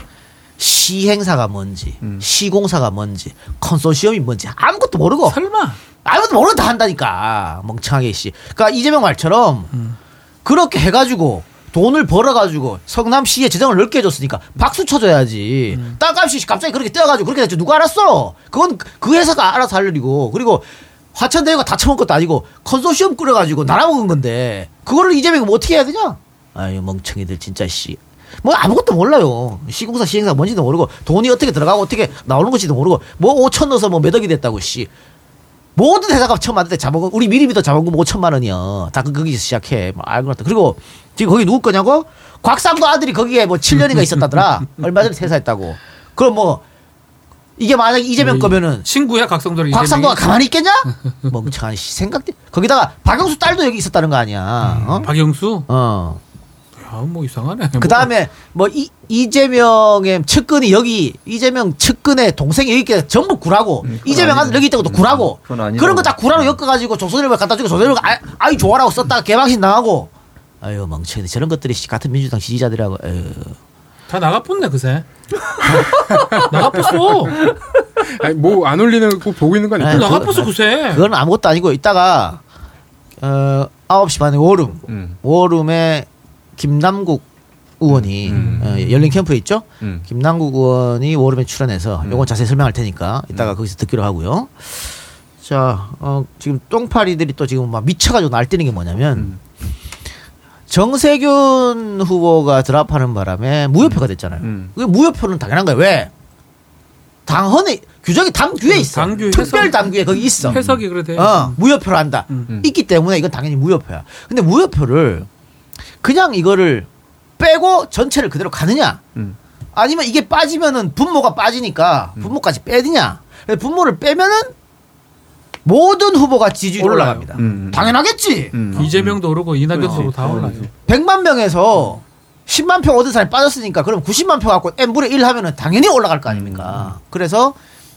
시행사가 뭔지, 시공사가 뭔지, 컨소시엄이 뭔지 아무것도 모르고 설마. 아무것도 모르고 다 한다니까 멍청하게 씨. 그러니까 이재명 말처럼 그렇게 해가지고 돈을 벌어가지고 성남시에 재정을 넓게 해줬으니까 박수 쳐줘야지. 땅값이 갑자기 그렇게 뛰어가지고 그렇게 됐지 누가 알았어? 그건 그 회사가 알아서 할 일이고 그리고 화천대유가 다 처먹은 것도 아니고 컨소시엄 꾸려가지고 날아먹은 건데 그거를 이재명이 뭐 어떻게 해야 되냐? 아유 멍청이들 진짜 씨. 뭐 아무것도 몰라요. 시공사 시행사 뭔지도 모르고 돈이 어떻게 들어가고 어떻게 나오는 건지도 모르고 뭐 5천 넣어서 뭐 몇 억이 됐다고 씨. 모든 회사가 처음 만들 때 자본금 우리 미리부터 자본금 5천만 원이요. 다 그- 거기서 시작해. 뭐 알고 났다. 그리고 지금 거기 누구 거냐고? 곽상도 아들이 거기에 뭐 7년인가 있었다더라. 얼마 전에 퇴사했다고. 그럼 뭐 이게 만약에 이재명 거면은 친구야, 각성돌이. 곽상도가 가만히 있겠냐? 멍청한 씨 생각대. 거기다가 박영수 딸도 여기 있었다는 거 아니야. 어? 박영수? 어. 야, 뭐 이상하네. 그 다음에 뭐 이, 이재명의 측근이 여기 이재명 측근의 동생이 여기 있게 전부 구라고 이재명 아들 여기 있다고 또 구라고 그건 아니라고. 그런 거 다 구라로 엮어가지고 조선일보에 갖다 주고 조선일보가 아, 아이 좋아라고 썼다가 개방신 당하고 아유 멍청이 저런 것들이 씨, 같은 민주당 지지자들하고 에휴. 다 나가뿐네, 그새. 나가뿌어. 아니, 뭐안 올리는 거 보고 있는 거 아니에요? 아니, 나가뿌어, 그새. 그건 아무것도 아니고 이따가 어 9시 반에 워룸 음. 워룸에 김남국 의원이 음. 어, 열린 캠프에 있죠. 음. 김남국 의원이 워룸에 출연해서 요건 자세히 설명할 테니까 이따가 거기서 듣기로 하고요. 자, 어, 지금 똥파리들이 또 지금 막 미쳐가지고 날뛰는 게 뭐냐면 정세균 후보가 드랍하는 바람에 무효표가 됐잖아요. 음. 그 무효표는 당연한 거예요. 왜? 당헌에 규정이 당규에 있어. 당규 특별 당규에 거기 있어. 해석이 그래 돼. 어, 무효표로 한다. 음. 있기 때문에 이건 당연히 무효표야. 근데 무효표를 그냥 이거를 빼고 전체를 그대로 가느냐? 음. 아니면 이게 빠지면은 분모가 빠지니까 분모까지 빼느냐? 분모를 빼면은 모든 후보가 지지율이 올라요. 올라갑니다. 음. 당연하겠지. 음. 이재명도 오르고 이낙연도 오르고 다 올라요. 100만 명에서 10만 표 얻은 사람이 빠졌으니까 그럼 90만 표 갖고 n분의 1 하면은 당연히 올라갈 거 아닙니까? 그래서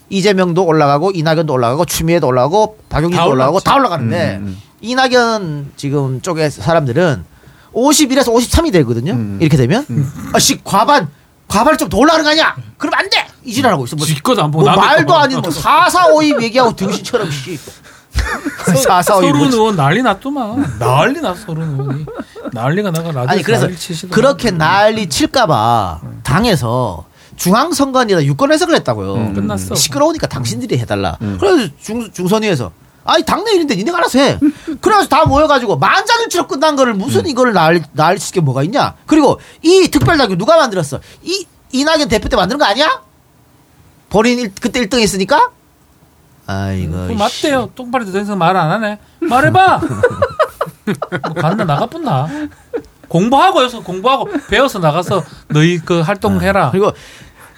이재명도 올라가고 이낙연도 올라가고 추미애도 올라가고 박용진도 다 올라가고. 다 올라가는데 음, 음. 이낙연 지금 쪽에 사람들은 51에서 53이 되거든요. 음. 이렇게 되면 아씨 과반 과반을 좀 더 올라가는 거 아니야? 그럼 안 돼. 이질하고 있어. 뭐, 지껏 안 보고 뭐 말도 거 아닌 뭐 4, 4, 5입 얘기하고 등신처럼 씨. 사사오 서른 의원 난리 났더만 난리 났어 서른 의원이 난리가 나가 라디오 아니 그래서. 그렇게 난리 칠까봐 당에서 중앙선관위에다 유권 해석을 했다고요. 음, 끝났어. 시끄러우니까 당신들이 해달라. 그래서 중, 중선위에서 아니 당내 일인데 니네가 알아서 해. 그래서 다 모여가지고 만장일치로 끝난 거를 무슨 이거를 난리 난리 치게 뭐가 있냐. 그리고 이 특별당규 누가 만들었어? 이 이낙연 대표 때 만드는 거 아니야? 본인 일, 그때 1등 했으니까? 아이고. 그거 맞대요 똥파리 대해서 말 안 하네 말해봐 뭐 간다 나가뿐나 공부하고 여기서 공부하고 배워서 나가서 너희 그 활동해라 그리고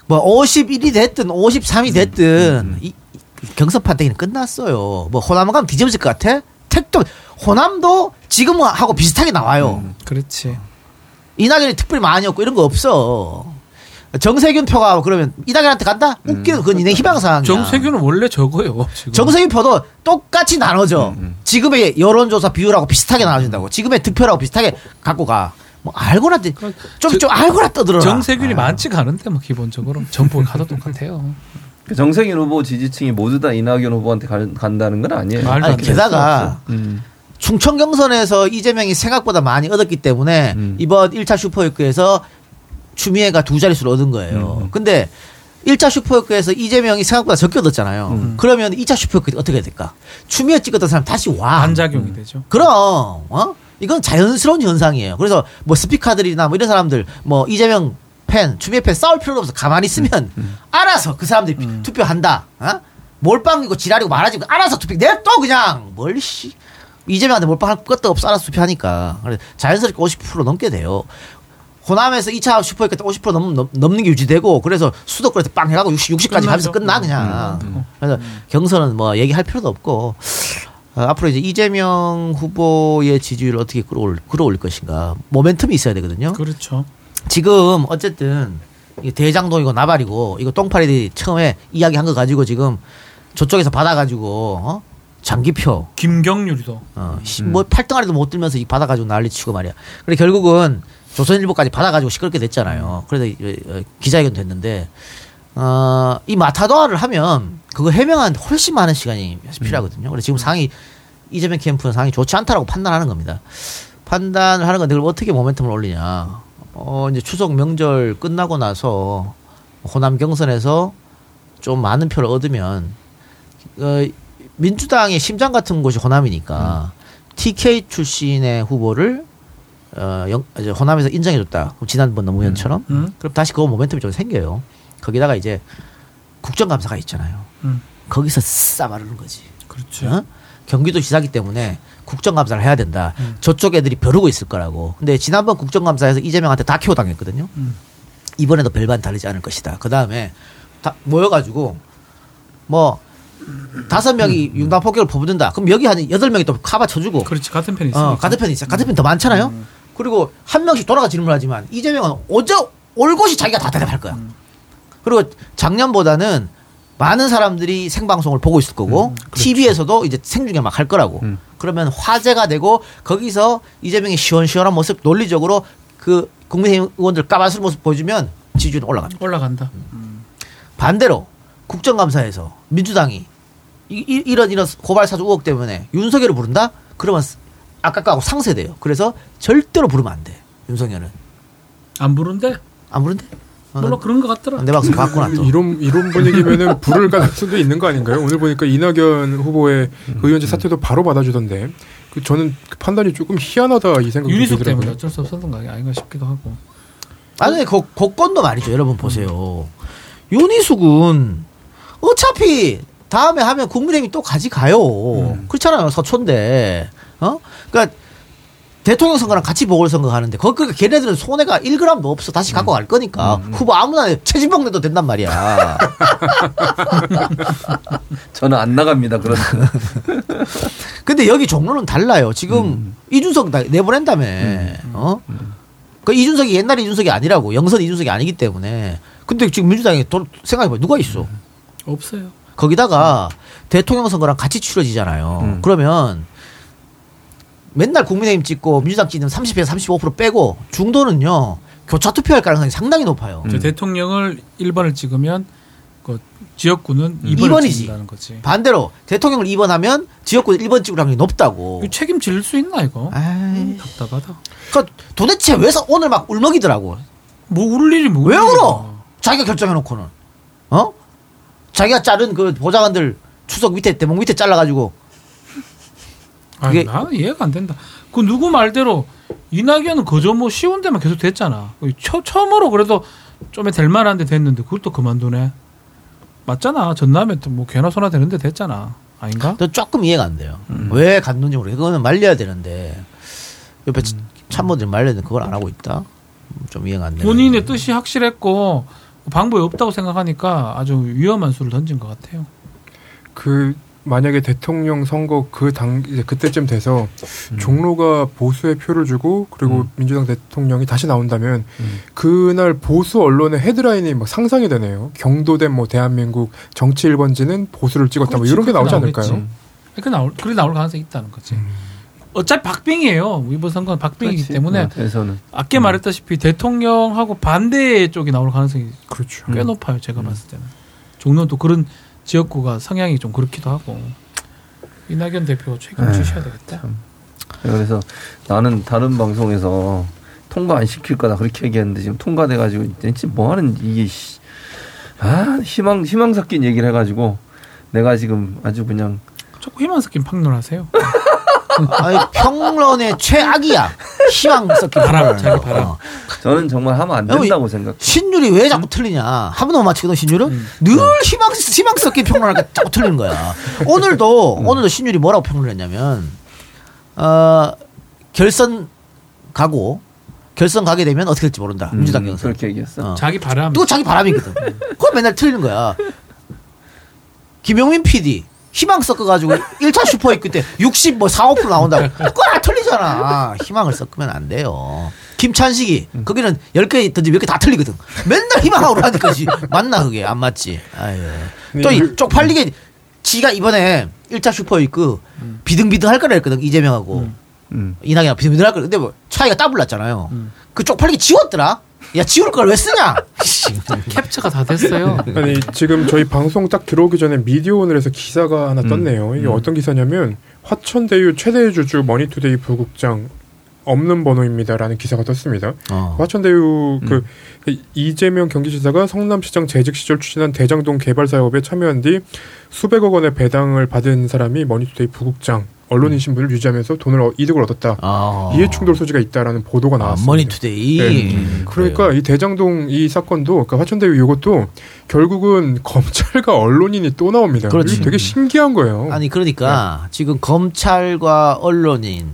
뭐 51이 됐든 53이 됐든 이, 이 경선 판때기는 끝났어요. 뭐 호남 가면 뒤집어질 것 같아? 택도 호남도 지금하고 비슷하게 나와요. 그렇지 이낙연이 특별히 많이 없고 이런 거 없어. 정세균 표가 그러면 이낙연한테 간다? 웃기는 그건 니네 희망 사항이야. 정세균은 원래 저거요 지금 정세균 표도 똑같이 나눠져. 지금의 여론조사 비율하고 비슷하게 나눠진다고. 지금의 득표라고 비슷하게 갖고 가. 뭐 알고나 좀, 좀, 좀 알고나 떠들어라. 정세균이 많지가 않은데 뭐 기본적으로 전부 가도 똑같아요 그 정세균 후보 지지층이 모두 다 이낙연 후보한테 가- 간다는 건 아니에요. 말도 아니. 게다가 음. 충청 경선에서 이재명이 생각보다 많이 얻었기 때문에 음. 이번 1차 슈퍼위크에서 추미애가 두 자릿수를 얻은 거예요. 음. 근데 1차 슈퍼위크에서 이재명이 생각보다 적게 얻었잖아요. 음. 그러면 2차 슈퍼위크 어떻게 해야 될까? 추미애 찍었던 사람 다시 와. 반작용이 되죠 그럼 어? 이건 자연스러운 현상이에요. 그래서 뭐 스피커들이나 뭐 이런 사람들 뭐 이재명 팬, 추미애 팬 싸울 필요도 없어. 가만히 있으면 알아서 그 사람들이 투표한다. 어? 몰빵이고 지랄이고 말하지 고 알아서 투표. 내가 또 그냥 뭘 씨. 이재명한테 몰빵할 것도 없어 알아서 투표하니까. 그래 자연스럽게 50% 넘게 돼요. 호남에서 2차 슈퍼위크 때50% 넘, 넘, 넘 는 게 유지되고 그래서 수도권에서 빵 해가고 60, 60까지 가면서 끝나죠. 끝나 그냥. 그래서 경선은 뭐 얘기할 필요도 없고 어, 앞으로 이제 이재명 후보의 지지율을 어떻게 끌어올, 끌어올릴 것인가 모멘텀이 있어야 되거든요. 그렇죠 지금 어쨌든 대장동이고 나발이고 이거 똥파리들이 처음에 이야기한 거 가지고 지금 저쪽에서 받아가지고 어? 장기표 김경률이도 어, 시- 뭐 8등 안에도 못 들면서 이 받아가지고 난리치고 말이야. 그래 결국은 조선일보까지 받아가지고 시끄럽게 됐잖아요. 그래서 이- 어, 기자회견 됐는데 어, 이 마타도아를 하면 그거 해명하는데 훨씬 많은 시간이 필요하거든요. 그래서 지금 상이 이재명 캠프는 상이 좋지 않다라고 판단하는 겁니다. 판단을 하는 건데 그걸 어떻게 모멘텀을 올리냐. 어, 이제 추석 명절 끝나고 나서 호남 경선에서 좀 많은 표를 얻으면 어, 민주당의 심장 같은 곳이 호남이니까 TK 출신의 후보를 어, 영, 이제 호남에서 인정해줬다. 그럼 지난번 노무현처럼 음. 그럼 다시 그거 모멘텀이 좀 생겨요. 거기다가 이제 국정감사가 있잖아요. 음. 거기서 싸바르는 거지. 그렇죠 어? 경기도 지사기 때문에 국정감사를 해야 된다. 저쪽 애들이 벼르고 있을 거라고. 근데 지난번 국정감사에서 이재명한테 다 키워 당했거든요. 음. 이번에도 별반 다르지 않을 것이다. 그 다음에 다 모여가지고 뭐 다섯 명이 융단 폭격을 퍼붓는다. 그럼 여기 한 여덟 명이 또 카바 쳐주고. 그렇지 같은 편이 있으니까 어, 같은 편이 있어. 같은 편 더 많잖아요. 그리고 한 명씩 돌아가 질문하지만 이재명은 어저 올 곳이 자기가 다 대답할 거야. 그리고 작년보다는 많은 사람들이 생방송을 보고 있을 거고 TV에서도 이제 생중계 막 할 거라고. 음. 그러면 화제가 되고 거기서 이재명의 시원시원한 모습 논리적으로 그 국민의힘 의원들 까만술 모습 보여주면 지지율은 올라갑니다. 올라간다 반대로 국정감사에서 민주당이 이, 이, 런 이런 고발 사주 의혹 때문에 윤석열을 부른다? 그러면 아까 거하고 상세돼요. 그래서 절대로 부르면 안 돼. 윤석열은 안 부른데 안 부른대? 어, 물론 그런 것 같더라 내 방송 봤구나 또. 이런 이런 분위기면은 부를 가능성도 있는 거 아닌가요? 오늘 보니까 이낙연 후보의 음. 의원직 사퇴도 바로 받아주던데 그 저는 그 판단이 조금 희한하다 이 생각이 때문에 들더라고요. 어쩔 수 없었던 거 아닌가 싶기도 하고 아니 그 곡건도 말이죠. 여러분 보세요. 윤희숙은 어차피 다음에 하면 국민의힘이 또 가져가요. 그렇잖아요. 서초인데. 어? 그러니까 대통령 선거랑 같이 보궐선거 하는데 거기 그러니까 걔네들은 손해가 1g도 없어. 다시 갖고 갈 거니까. 후보 아무나 최진봉 내도 된단 말이야. 저는 안 나갑니다. 그런. 근데 여기 종로는 달라요. 지금 이준석 나- 내보낸다며. 어? 그 이준석이 옛날 이준석이 아니라고. 영선 이준석이 아니기 때문에. 근데 지금 민주당에 돈 생각해봐. 누가 있어? 없어요 거기다가 대통령 선거랑 같이 치러지잖아요. 음. 그러면 맨날 국민의힘 찍고 민주당 찍는 30에서 35% 빼고 중도는요 교차 투표할 가능성이 상당히 높아요. 저 대통령을 1번을 찍으면 그 지역구는 2번을 이번이지. 찍는다는 거지. 반대로 대통령을 2번 하면 지역구 1번 찍을 확률이 높다고. 책임질 수 있나 이거? 아이, 답답하다. 그러니까 도대체 왜 서- 오늘 막 울먹이더라고. 뭐울 일이 뭐? 왜 울어? 자기가 결정해놓고는 어? 자기가 자른 그 보좌관들 추석 밑에 대목 밑에 잘라가지고 아니, 나는 이해가 안 된다. 그 누구 말대로 이낙연은 그저 뭐 쉬운 데만 계속 됐잖아. 처, 처음으로 그래도 좀될 만한데 됐는데 그걸 또 그만두네. 맞잖아. 전남에 또뭐 개나 소나 되는데 됐잖아. 아닌가? 또 조금 이해가 안 돼요. 음. 왜 갔는지 모르겠어. 그거는 말려야 되는데 옆에 음. 참모들이 말렸는데 그걸 안 하고 있다. 음, 좀 이해가 안 돼. 본인의 뜻이 확실했고 방법이 없다고 생각하니까 아주 위험한 수를 던진 것 같아요. 그 만약에 대통령 선거 그 당 이제 그때쯤 돼서 음. 종로가 보수의 표를 주고 그리고 음. 민주당 대통령이 다시 나온다면 음. 그날 보수 언론의 헤드라인이 막 상상이 되네요. 경도된 뭐 대한민국 정치 1번지는 보수를 찍었다 뭐 그렇지, 이런 게 나오지 않을까요? 그래 나올 그래 나올 가능성이 있다는 거지. 음. 어차피 박빙이에요. 이번 선거는 박빙이기 그렇지. 때문에 어, 대선은 아까 말했다시피 대통령하고 반대 쪽이 나올 가능성이 그렇죠. 꽤 음. 높아요. 제가 봤을 때는. 종로는 또 그런 지역구가 성향이 좀 그렇기도 하고 이낙연 대표 책임 에휴, 지셔야 되겠다. 참. 그래서 나는 다른 방송에서 통과 안 시킬 거다 그렇게 얘기했는데 지금 통과돼가지고 진짜 뭐 하는 이게 씨. 아 희망 희망 섞인 얘기를 해가지고 내가 지금 아주 그냥 자꾸 희망 섞인 평론하세요. 아니, 평론의 최악이야. 희망 섞인 바람. 자기 바람. 어. 저는 정말 하면 안 여보, 된다고 생각. 신율이 왜 자꾸 틀리냐? 한 번도 못 맞히거든 신율은 음. 늘 희망 희망 섞인 평론하니까 자꾸 틀리는 거야. 오늘도 음. 오늘도 신율이 뭐라고 평론했냐면 어 결선 가고 결선 가게 되면 어떻게 될지 모른다. 음, 민주당 경선. 그렇게 얘기했어. 어. 자기 바람. 또 자기 바람이거든. 그걸 맨날 틀리는 거야. 김용민 PD 희망 섞어가지고 1차 슈퍼웨이크 때 60, 뭐 4, 5% 나온다고. 그거 다 틀리잖아. 희망을 섞으면 안 돼요. 김찬식이 거기는 10개 던지 몇개다 틀리거든. 맨날 희망하고 하니까 지 맞나 그게 안 맞지. 아유. 또 네, 이 쪽팔리게 지가 이번에 1차 슈퍼웨이크 비등비등 할 거라 했거든 이재명하고 음. 이낙연하고 비등비등 할 거라. 근데 뭐 차이가 따블 났잖아요. 그 쪽팔리게 지웠더라. 야 지울 걸 왜 쓰냐? 캡처가 다 됐어요. 아니 지금 저희 방송 딱 들어오기 전에 미디어오늘에서 기사가 하나 떴네요. 이게 어떤 기사냐면 화천대유 최대 주주 머니투데이 부국장 없는 번호입니다라는 기사가 떴습니다. 어. 화천대유 그 이재명 경기지사가 성남시장 재직 시절 추진한 대장동 개발 사업에 참여한 뒤 수백억 원의 배당을 받은 사람이 머니투데이 부국장 언론인 신분을 유지하면서 돈을 어- 이득을 얻었다. 아. 이해충돌 소지가 있다라는 보도가 아, 나왔습니다. 머니투데이. 네. 음, 그러니까 이 대장동 이 사건도 그러니까 화천대유 이것도 결국은 검찰과 언론인이 또 나옵니다. 그렇지. 되게 신기한 거예요. 아니 그러니까 지금 검찰과 언론인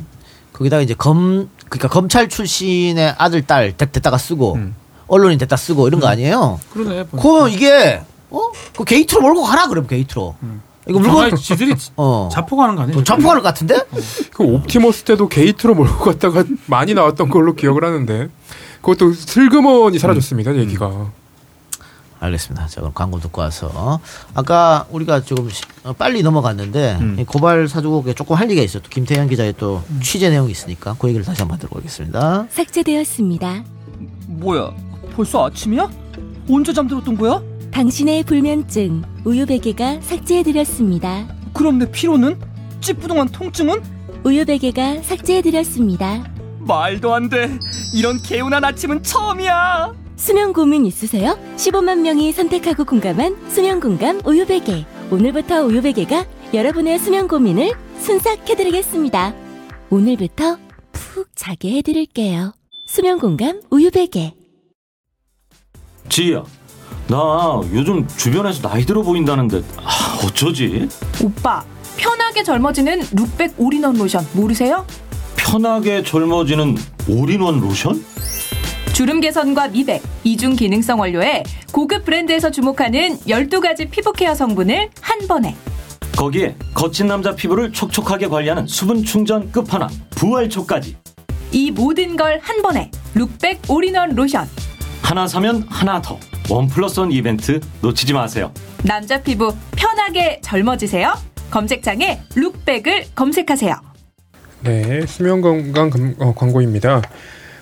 거기다가 이제 검 그러니까 검찰 출신의 아들 딸 됐- 됐다가 쓰고 음. 언론인 됐다 쓰고 이런 거 아니에요? 그러네. 그러면 이게 어? 그 게이트로 몰고 가라 그럼 게이트로. 이거 물건 지들이 어. 자폭하는 거 아니에요? 뭐 자폭할 것 같은데? 그 옵티머스 때도 게이트로 몰고 갔다가 많이 나왔던 걸로 기억을 하는데 그것도 슬그머니 사라졌습니다. 얘기가. 알겠습니다. 자 그럼 광고 듣고 와서 아까 우리가 조금 시- 어, 빨리 넘어갔는데 음. 이 고발 사주 건에 조금 할 얘기가 있어요. 또 김태현 기자의 또 취재 내용이 있으니까 그 얘기를 다시 한번 들어보겠습니다. 삭제되었습니다. 뭐야? 벌써 아침이야? 언제 잠들었던 거야? 당신의 불면증 우유베개가 삭제해드렸습니다. 그럼 내 피로는? 찌뿌둥한 통증은? 우유베개가 삭제해드렸습니다. 말도 안 돼. 이런 개운한 아침은 처음이야. 수면 고민 있으세요? 15만 명이 선택하고 공감한 수면 공감 우유베개. 오늘부터 우유베개가 여러분의 수면 고민을 순삭해드리겠습니다. 오늘부터 푹 자게 해드릴게요. 수면 공감 우유베개. 지희야, 나 요즘 주변에서 나이 들어 보인다는데 아, 어쩌지? 오빠 편하게 젊어지는 룩백 올인원 로션 모르세요? 편하게 젊어지는 올인원 로션? 주름 개선과 미백, 이중 기능성 원료에 고급 브랜드에서 주목하는 12가지 피부 케어 성분을 한 번에. 거기에 거친 남자 피부를 촉촉하게 관리하는 수분 충전 끝판왕 부활초까지. 이 모든 걸 한 번에. 룩백 올인원 로션. 하나 사면 하나 더. 원 플러스 원 이벤트 놓치지 마세요. 남자 피부 편하게 젊어지세요. 검색창에 룩백을 검색하세요. 네, 수면 건강 감- 어, 광고입니다.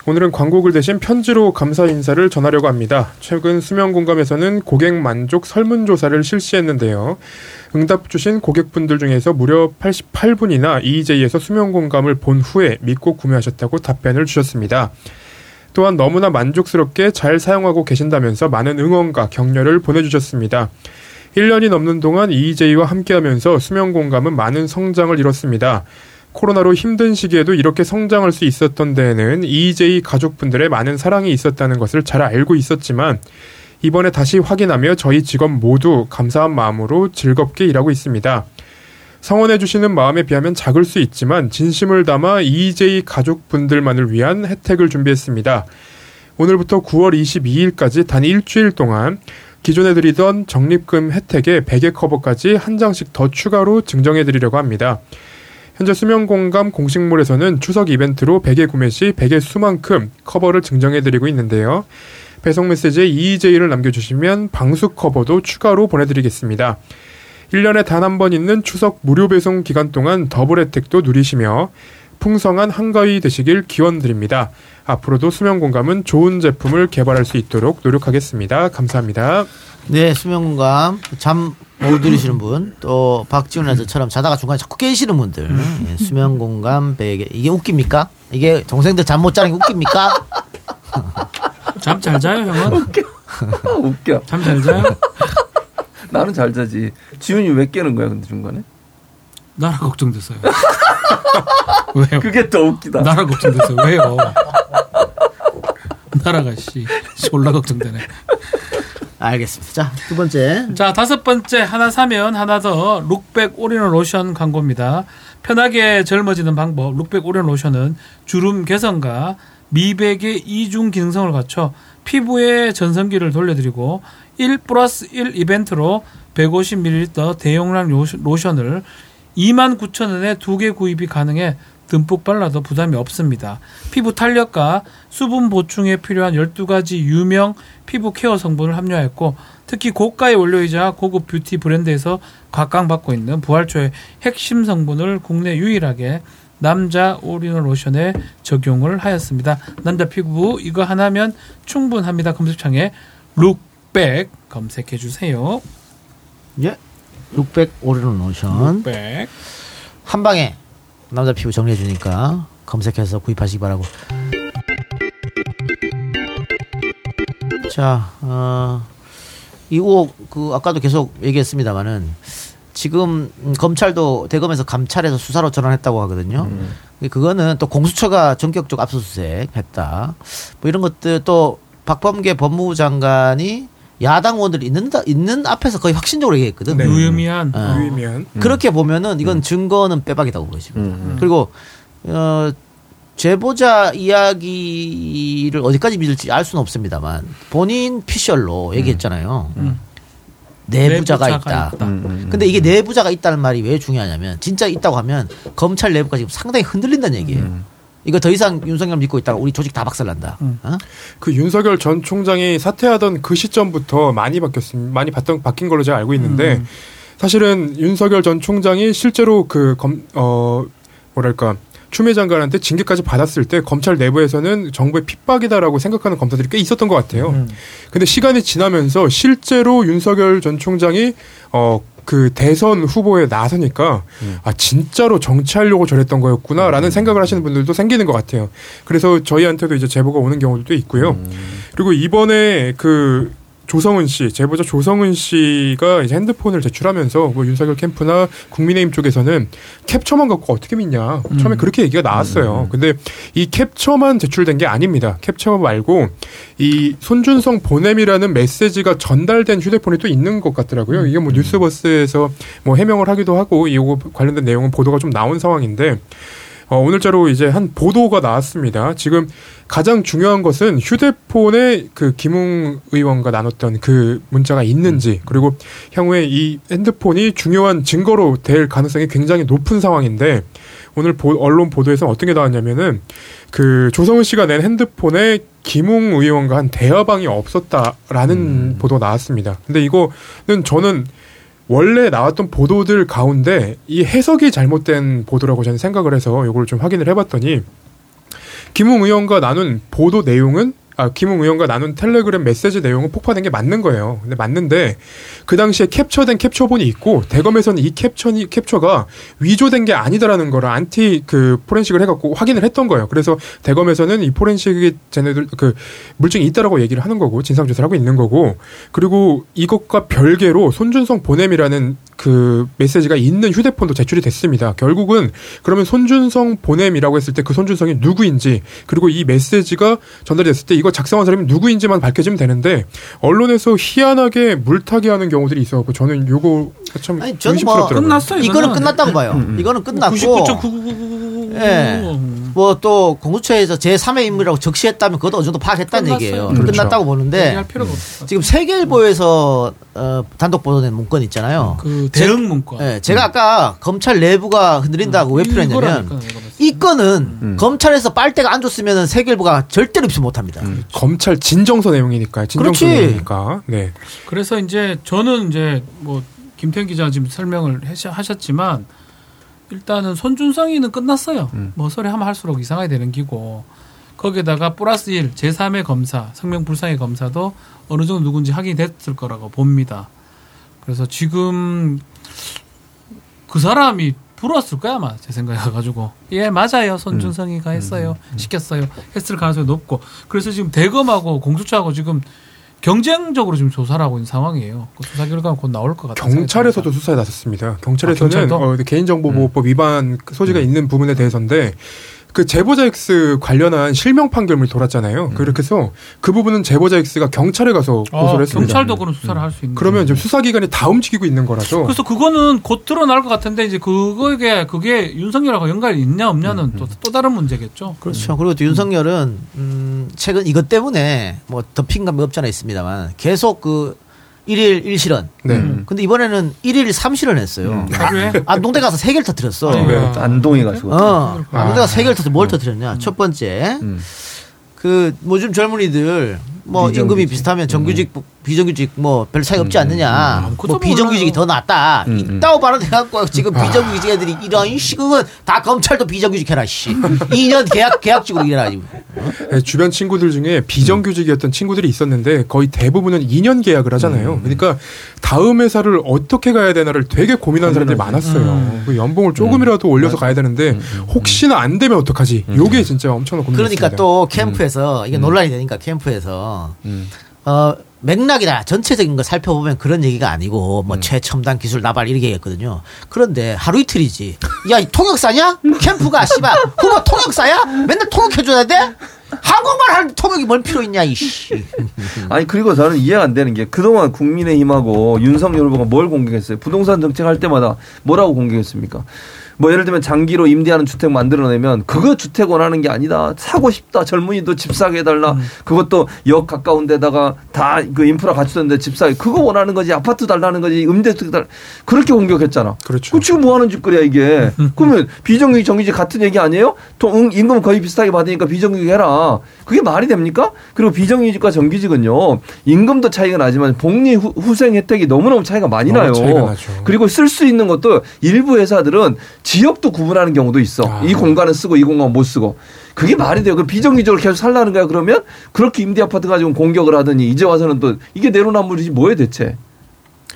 오늘은 광고글 대신 편지로 감사 인사를 전하려고 합니다. 최근 수면 공감에서는 고객 만족 설문조사를 실시했는데요. 응답 주신 고객분들 중에서 무려 88분이나 EJ에서 수면 공감을 본 후에 믿고 구매하셨다고 답변을 주셨습니다. 또한 너무나 만족스럽게 잘 사용하고 계신다면서 많은 응원과 격려를 보내주셨습니다. 1년이 넘는 동안 EJ와 함께하면서 수면 공감은 많은 성장을 이뤘습니다. 코로나로 힘든 시기에도 이렇게 성장할 수 있었던 데에는 EJ 가족분들의 많은 사랑이 있었다는 것을 잘 알고 있었지만 이번에 다시 확인하며 저희 직원 모두 감사한 마음으로 즐겁게 일하고 있습니다. 성원해 주시는 마음에 비하면 작을 수 있지만 진심을 담아 EJ 가족분들만을 위한 혜택을 준비했습니다. 오늘부터 9월 22일까지 단 일주일 동안 기존에 드리던 적립금 혜택에 베개 커버까지 한 장씩 더 추가로 증정해 드리려고 합니다. 현재 수면공감 공식몰에서는 추석 이벤트로 베개 구매 시 베개 수만큼 커버를 증정해 드리고 있는데요. 배송 메시지에 EJ를 남겨주시면 방수 커버도 추가로 보내드리겠습니다. 1년에 단 한 번 있는 추석 무료 배송 기간 동안 더블 혜택도 누리시며 풍성한 한가위 되시길 기원드립니다. 앞으로도 수면 공감은 좋은 제품을 개발할 수 있도록 노력하겠습니다. 감사합니다. 네, 수면공감 잠 못 들으시는 분, 또 박지훈 아저처럼 자다가 중간에 자꾸 깨시는 분들, 예, 수면 공감 베개 이게 웃깁니까? 이게 동생들 잠 못 자는 게 웃깁니까? 잠 잘 자요, 형은? 웃겨. 잠잘 자요? 나는 잘 자지. 지훈이 왜 깨는 거야, 근데 중간에? 나라 걱정됐어요. 왜요? 그게 더 웃기다. 나라 걱정됐어요. 왜요? 나라가 씨 졸라 걱정되네. 알겠습니다. 자, 두 번째. 자, 다섯 번째 하나 사면 하나 더 룩백 올인원 로션 광고입니다. 편하게 젊어지는 방법 룩백 올인원 로션은 주름 개선과 미백의 이중 기능성을 갖춰 피부에 전성기를 돌려드리고 1 플러스 1 이벤트로 150ml 대용량 로션- 로션을 29,000원에 두 개 구입이 가능해 듬뿍 발라도 부담이 없습니다. 피부 탄력과 수분 보충에 필요한 12가지 유명 피부 케어 성분을 함유하였고 특히 고가의 원료이자 고급 뷰티 브랜드에서 각광받고 있는 부활초의 핵심 성분을 국내 유일하게 남자 올인원 로션에 적용을 하였습니다. 남자 피부 이거 하나면 충분합니다. 검색창에 룩백 검색해 주세요. 예. 600 오리론 로션. 룩백. 한 방에 남자 피부 정리해 주니까 검색해서 구입하시기 바라고. 자, 어, 이 의혹 그 아까도 계속 얘기했습니다만은 지금 음, 검찰도 대검에서 감찰해서 수사로 전환했다고 하거든요. 근데 그거는 또 공수처가 전격적 압수수색 했다. 뭐 이런 것들 또 박범계 법무부 장관이 야당 의원들이 있는 있는 앞에서 거의 확신적으로 얘기했거든. 네. 유의미한 어. 유의미한. 그렇게 보면은 이건 증거는 빼박이다고 보여집니다. 음. 그리고 어 제보자 이야기를 어디까지 믿을지 알 수는 없습니다만 본인 피셜로 얘기했잖아요. 음. 내부자가, 내부자가 있다. 있다. 음, 음. 근데 이게 내부자가 있다는 말이 왜 중요하냐면 진짜 있다고 하면 검찰 내부가 지금 상당히 흔들린다는 얘기예요. 음. 이거 더 이상 윤석열 믿고 있다가 우리 조직 다 박살난다. 음. 어? 그 윤석열 전 총장이 사퇴하던 그 시점부터 많이 바뀌었습니다. 많이 바뀐, 바뀐 걸로 제가 알고 있는데 음. 사실은 윤석열 전 총장이 실제로 그 검, 어, 뭐랄까. 추미애 장관한테 징계까지 받았을 때 검찰 내부에서는 정부의 핍박이다라고 생각하는 검사들이 꽤 있었던 것 같아요. 음. 근데 시간이 지나면서 실제로 윤석열 전 총장이 어 그 대선 후보에 나서니까 아 진짜로 정치하려고 저랬던 거였구나라는 생각을 하시는 분들도 생기는 것 같아요. 그래서 저희한테도 이제 제보가 오는 경우도 있고요. 그리고 이번에 그 조성은 씨, 제보자 조성은 씨가 이제 핸드폰을 제출하면서 뭐 윤석열 캠프나 국민의힘 쪽에서는 캡처만 갖고 어떻게 믿냐. 처음에 그렇게 얘기가 나왔어요. 근데 이 캡처만 제출된 게 아닙니다. 캡처 말고 이 손준성 보냄이라는 메시지가 전달된 휴대폰이 또 있는 것 같더라고요. 이게 뭐 뉴스버스에서 뭐 해명을 하기도 하고 이거 관련된 내용은 보도가 좀 나온 상황인데 어, 오늘자로 이제 한 보도가 나왔습니다. 지금 가장 중요한 것은 휴대폰에 그 김웅 의원과 나눴던 그 문자가 있는지 그리고 향후에 이 핸드폰이 중요한 증거로 될 가능성이 굉장히 높은 상황인데 오늘 보- 언론 보도에서 어떤 게 나왔냐면은 그 조성은 씨가 낸 핸드폰에 김웅 의원과 한 대화방이 없었다라는 보도가 나왔습니다. 근데 이거는 저는 원래 나왔던 보도들 가운데 이 해석이 잘못된 보도라고 저는 생각을 해서 이걸 좀 확인을 해봤더니 김웅 의원과 나눈 보도 내용은 아, 김웅 의원과 나눈 텔레그램 메시지 내용은 폭파된 게 맞는 거예요. 근데 맞는데 그 당시에 캡처된 캡처본이 있고 대검에서는 이 캡처니 캡처가 위조된 게 아니다라는 거를 안티 그 포렌식을 해갖고 확인을 했던 거예요. 그래서 대검에서는 이 포렌식이 쟤네들 그 물증이 있다라고 얘기를 하는 거고 진상 조사를 하고 있는 거고 그리고 이것과 별개로 손준성 보냄이라는 그 메시지가 있는 휴대폰도 제출이 됐습니다. 결국은 그러면 손준성 보냄이라고 했을 때 그 손준성이 누구인지 그리고 이 메시지가 전달이 됐을 때 이거 작성한 사람이 누구인지만 밝혀지면 되는데 언론에서 희한하게 물타기 하는 경우들이 있어갖고 저는 요거 참 아니 저는 뭐 의심스럽더라고요. 끝났어요, 이거는 이거는. 끝났다고 봐요. 음, 음. 이거는 끝났고 99.999. 예. 뭐또 공수처에서 제 3의 인물이라고 적시했다면 그것도 어느 정도 파악했다는 끝났어요. 얘기예요. 그렇죠. 끝났다고 보는데. 지금 세계일보에서 어, 단독 보도된 문건 있잖아요. 그 제- 대응 문건. 예, 제가 아까 검찰 내부가 흔들린다고 왜 필요했냐면. 이 건은 검찰에서 빨대가 안 줬으면 세계일보가 절대로 입수 못합니다. 검찰 진정서 내용이니까 진정서 그렇지. 내용이니까 네. 그래서 이제 저는 이제 뭐 김태현 기자 지금 설명을 하셨지만 일단은 손준성이는 끝났어요. 뭐 소리 하면 할수록 이상하게 되는 기고 거기에다가 플러스 1 제3의 검사 성명불상의 검사도 어느 정도 누군지 확인이 됐을 거라고 봅니다. 그래서 지금 그 사람이 불었을 거야 아마 제 생각에 가지고 예 맞아요 손준성이가 했어요 시켰어요 했을 가능성이 높고 그래서 지금 대검하고 공수처하고 지금 경쟁적으로 지금 조사를 하고 있는 상황이에요. 그 수사 결과는 곧 나올 것 같아요. 경찰에서도 수사에 나섰습니다. 경찰에서는 아? 어, 개인정보보호법 위반 소지가 있는 부분에 대해서인데 그 제보자 X 관련한 실명 판결문이 돌았잖아요. 그렇게 해서 그 부분은 제보자 X가 경찰에 가서 아, 고소를 했습니다. 경찰도 그런 수사를 할 수 있는. 그러면 지금 수사기관이 다 움직이고 있는 거라서 그래서 그거는 곧 드러날 것 같은데 이제 그거에 그게 윤석열하고 연관이 있냐 없냐는 또, 또 다른 문제겠죠. 그렇죠. 그리고 또 윤석열은 음, 최근 이것 때문에 뭐 덮인 감이 없잖아 있습니다만 계속 그 일일 일실현. 네. 음. 근데 이번에는 일일 삼실현 했어요. 하루에 안동대 가서 세 개를 터뜨렸어. 네. 안동에 가지고. 어, 아. 안동대 가서 세 개를 터뜨려 뭘 터뜨렸냐? 첫 번째, 음. 그 요즘 젊은이들 뭐. 임금이 비슷하면 정규직, 비정규직 뭐 별 차이 없지 않느냐. 아무것도 뭐 비정규직이 몰라요. 더 낫다. 음, 음. 있다고 발언해갖고 지금 비정규직 애들이 이런 시국은 다 검찰도 비정규직 해라 씨. 2년 계약 계약직으로 일해라 지금. 네, 주변 친구들 중에 비정규직이었던 친구들이 있었는데 거의 대부분은 2년 계약을 하잖아요. 그러니까 다음 회사를 어떻게 가야 되나를 되게 고민하는 사람들이 많았어요. 그 연봉을 조금이라도 올려서 가야 되는데 혹시나 안 되면 어떡하지? 요게 진짜 엄청난 고민이었습니다. 그러니까 또 캠프에서 이게 논란이 되니까 캠프에서 어 맥락이다 전체적인 걸 살펴보면 그런 얘기가 아니고 뭐 최첨단 기술 나발 이렇게 했거든요. 그런데 하루 이틀이지. 야이 통역사냐? 캠프가 씨발 후보 통역사야? 맨날 통역해 줘야 돼? 한국말 할 통역이 뭔 필요 있냐 이씨. 아니 그리고 저는 이해가 안 되는 게 그동안 국민의힘하고 윤석열 후보가 뭘 공격했어요? 부동산 정책 할 때마다 뭐라고 공격했습니까? 뭐 예를 들면 장기로 임대하는 주택 만들어내면 그거 주택 원하는 게 아니다. 사고 싶다. 젊은이도 집 사게 해달라. 그것도 역 가까운 데다가 다 그 인프라 갖추던데 집 사게. 그거 원하는 거지. 아파트 달라는 거지. 임대주택 달 그렇게 공격했잖아. 그렇죠. 그 지금 뭐 하는 짓거리야 이게. 그러면 비정규직 정규직 같은 얘기 아니에요? 또 응, 임금 거의 비슷하게 받으니까 비정규직 해라. 그게 말이 됩니까? 그리고 비정규직과 정규직은요. 임금도 차이가 나지만 복리 후, 후생 혜택이 너무너무 차이가 많이 나요. 차이가. 그리고 쓸 수 있는 것도 일부 회사들은 지역도 구분하는 경우도 있어. 아. 이 공간은 쓰고 이 공간은 못 쓰고. 그게 말이 돼요. 그 비정규직으로 계속 살라는 거야. 그러면 그렇게 임대 아파트 가지고 공격을 하더니 이제 와서는 또 이게 내로남불이지 뭐예요 대체.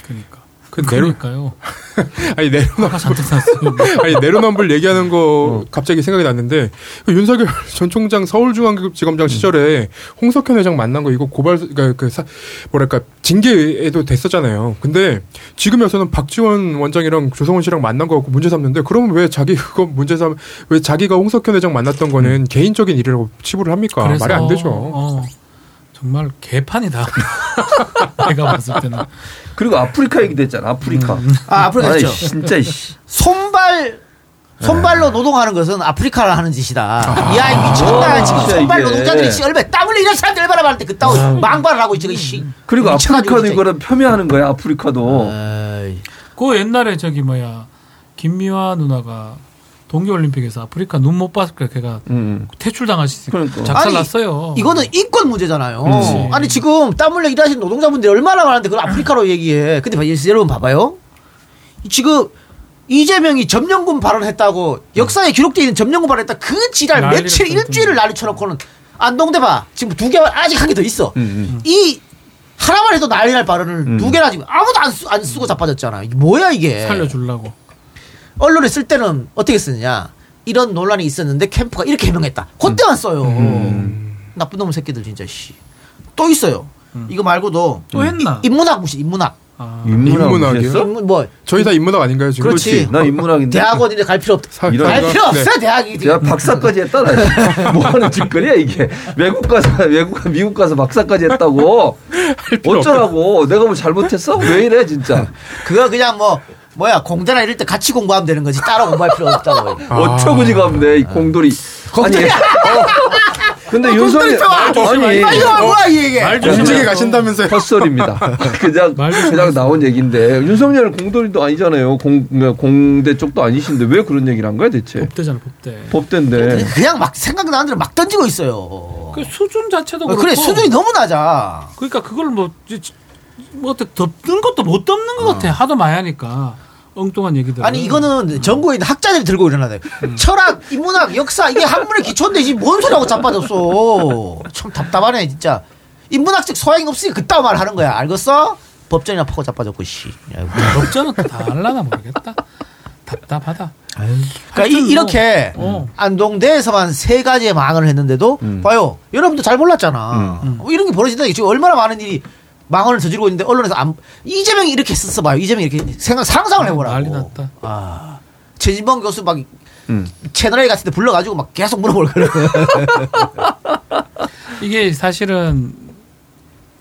그러니까. 그 내로 그러니까요. 아니 내로남 아까 잔뜩 샀어요. 아니 내로남불 얘기하는 거 갑자기 생각이 났는데 그 윤석열 전 총장 서울중앙지검장 시절에 홍석현 회장 만난 거 이거 고발 그러니까 그 사, 뭐랄까 징계에도 됐었잖아요. 근데 지금에서는 박지원 원장이랑 조성원 씨랑 만난 거 갖고 문제 삼는데 그러면 왜 자기 그거 문제 삼 왜 자기가 홍석현 회장 만났던 거는 개인적인 일이라고 치부를 합니까? 말이 안 되죠. 어, 정말 개판이다. 내가 봤을 때는. 그리고 아프리카 얘기도 했잖아. 아프리카. 아 아프리카 아이, 있죠. 진짜 이씨. 손발 손발로 노동하는 것은 아프리카가 하는 짓이다. 이야 이 미쳤다 아, 지금 손발 이게. 노동자들이 씨 얼마 땀 흘리 이런 사람들 얼마나 많은데 그따위 망발을 하고 있지 그 씨. 그리고 아프리카도. 이거를 폄훼하는 거야. 아프리카도. 에이. 그 옛날에 저기 뭐야 김미화 누나가 동계올림픽에서 아프리카 눈 못 봤을 까 걔가 음. 퇴출당하시 그러니까. 작살 아니, 났어요. 이거는 인권 문제잖아요. 그렇지. 아니 지금 땀 흘려 일하시는 노동자분들이 얼마나 많은데 그걸 아프리카로 얘기해. 근데 봐, 여러분 봐봐요. 지금 이재명이 점령군 발언했다고 역사에 기록되어 있는 점령군 발언했다 그 지랄 며칠. 일주일을 난리 쳐놓고는 안동대 봐 지금 두개 아직 한 개 더 있어 음, 이 하나만 해도 난리 날 발언을 음. 두 개나 지금 아무도 안, 쓰, 안 쓰고 자빠졌잖아 이게 뭐야 이게 살려주려고. 언론에 쓸 때는 어떻게 쓰느냐. 이런 논란이 있었는데 캠프가 이렇게 해명했다. 그때만 써요. 나쁜 놈 새끼들 진짜 씨 또 있어요. 이거 말고도 또 했나? 이- 인문학 무시 인문학. 아, 인문학 인문학이요? 인문 뭐. 저희 다 인문학 아닌가요 지금? 그렇지. 나 인문학인데. 대학원인데 갈 필요 없다. 사- 이런 갈 사회가- 필요 없어 네. 대학이 야 박사까지 했다 나. 뭐 하는 짓거리야 이게? 외국 가서 외국 미국 가서 박사까지 했다고? 필요 어쩌라고? 내가 뭐 잘못했어? 왜 이래 진짜? 그거 그냥 뭐 뭐야 공대나 이럴 때 같이 공부하면 되는 거지 따로 공부할 필요 없다고 아. 어처구니 가 없네 이 공돌이 공돌이 아니 어. 근데 윤석열 아니 아 이거 뭐야 이 얘기 말 조심해. 공직에 가신다면서요? 헛소리입니다. 그냥. 그냥 나온 얘기인데 윤석열 공돌이도 아니잖아요. 공 공대 쪽도 아니신데 왜 그런 얘기를 한 거야 대체? 법대잖아 법대. 법대인데. 그냥 막 생각나는 대로 막 던지고 있어요 그 수준 자체도 어, 그렇고. 그래 수준이 너무 낮아 그러니까 그걸 뭐, 이제 뭐 어떻게 덮는 것도 못 덮는 것 같아. 하도 많이 하니까 엉뚱한 얘기들. 아니 이거는 전국에 있는 학자들이 들고 일어나요 철학 인문학 역사 이게 학문의 기초인데 이뭔 소리하고 자빠졌어 참 답답하네 진짜 인문학적 소양이 없으니 그따위 말 하는 거야 알겠어? 법전이나 파고 자빠졌고 씨 야, 법전은 또다 알라나 모르겠다. 답답하다. 그러니까 이, 이렇게 뭐, 어. 안동대에서만 세 가지의 망언을 했는데도 음. 봐요 여러분도 잘 몰랐잖아 음. 뭐 이런 게 벌어진다 지금 얼마나 많은 일이 망언을 저지르고 있는데 언론에서 안, 이재명이 이렇게 썼어 봐요 이재명이 이렇게 생각 상상을 해보라고 난리 났다. 아 최진범 교수 막 음. 채널A 같은 데 불러가지고 막 계속 물어볼 거예요 이게 사실은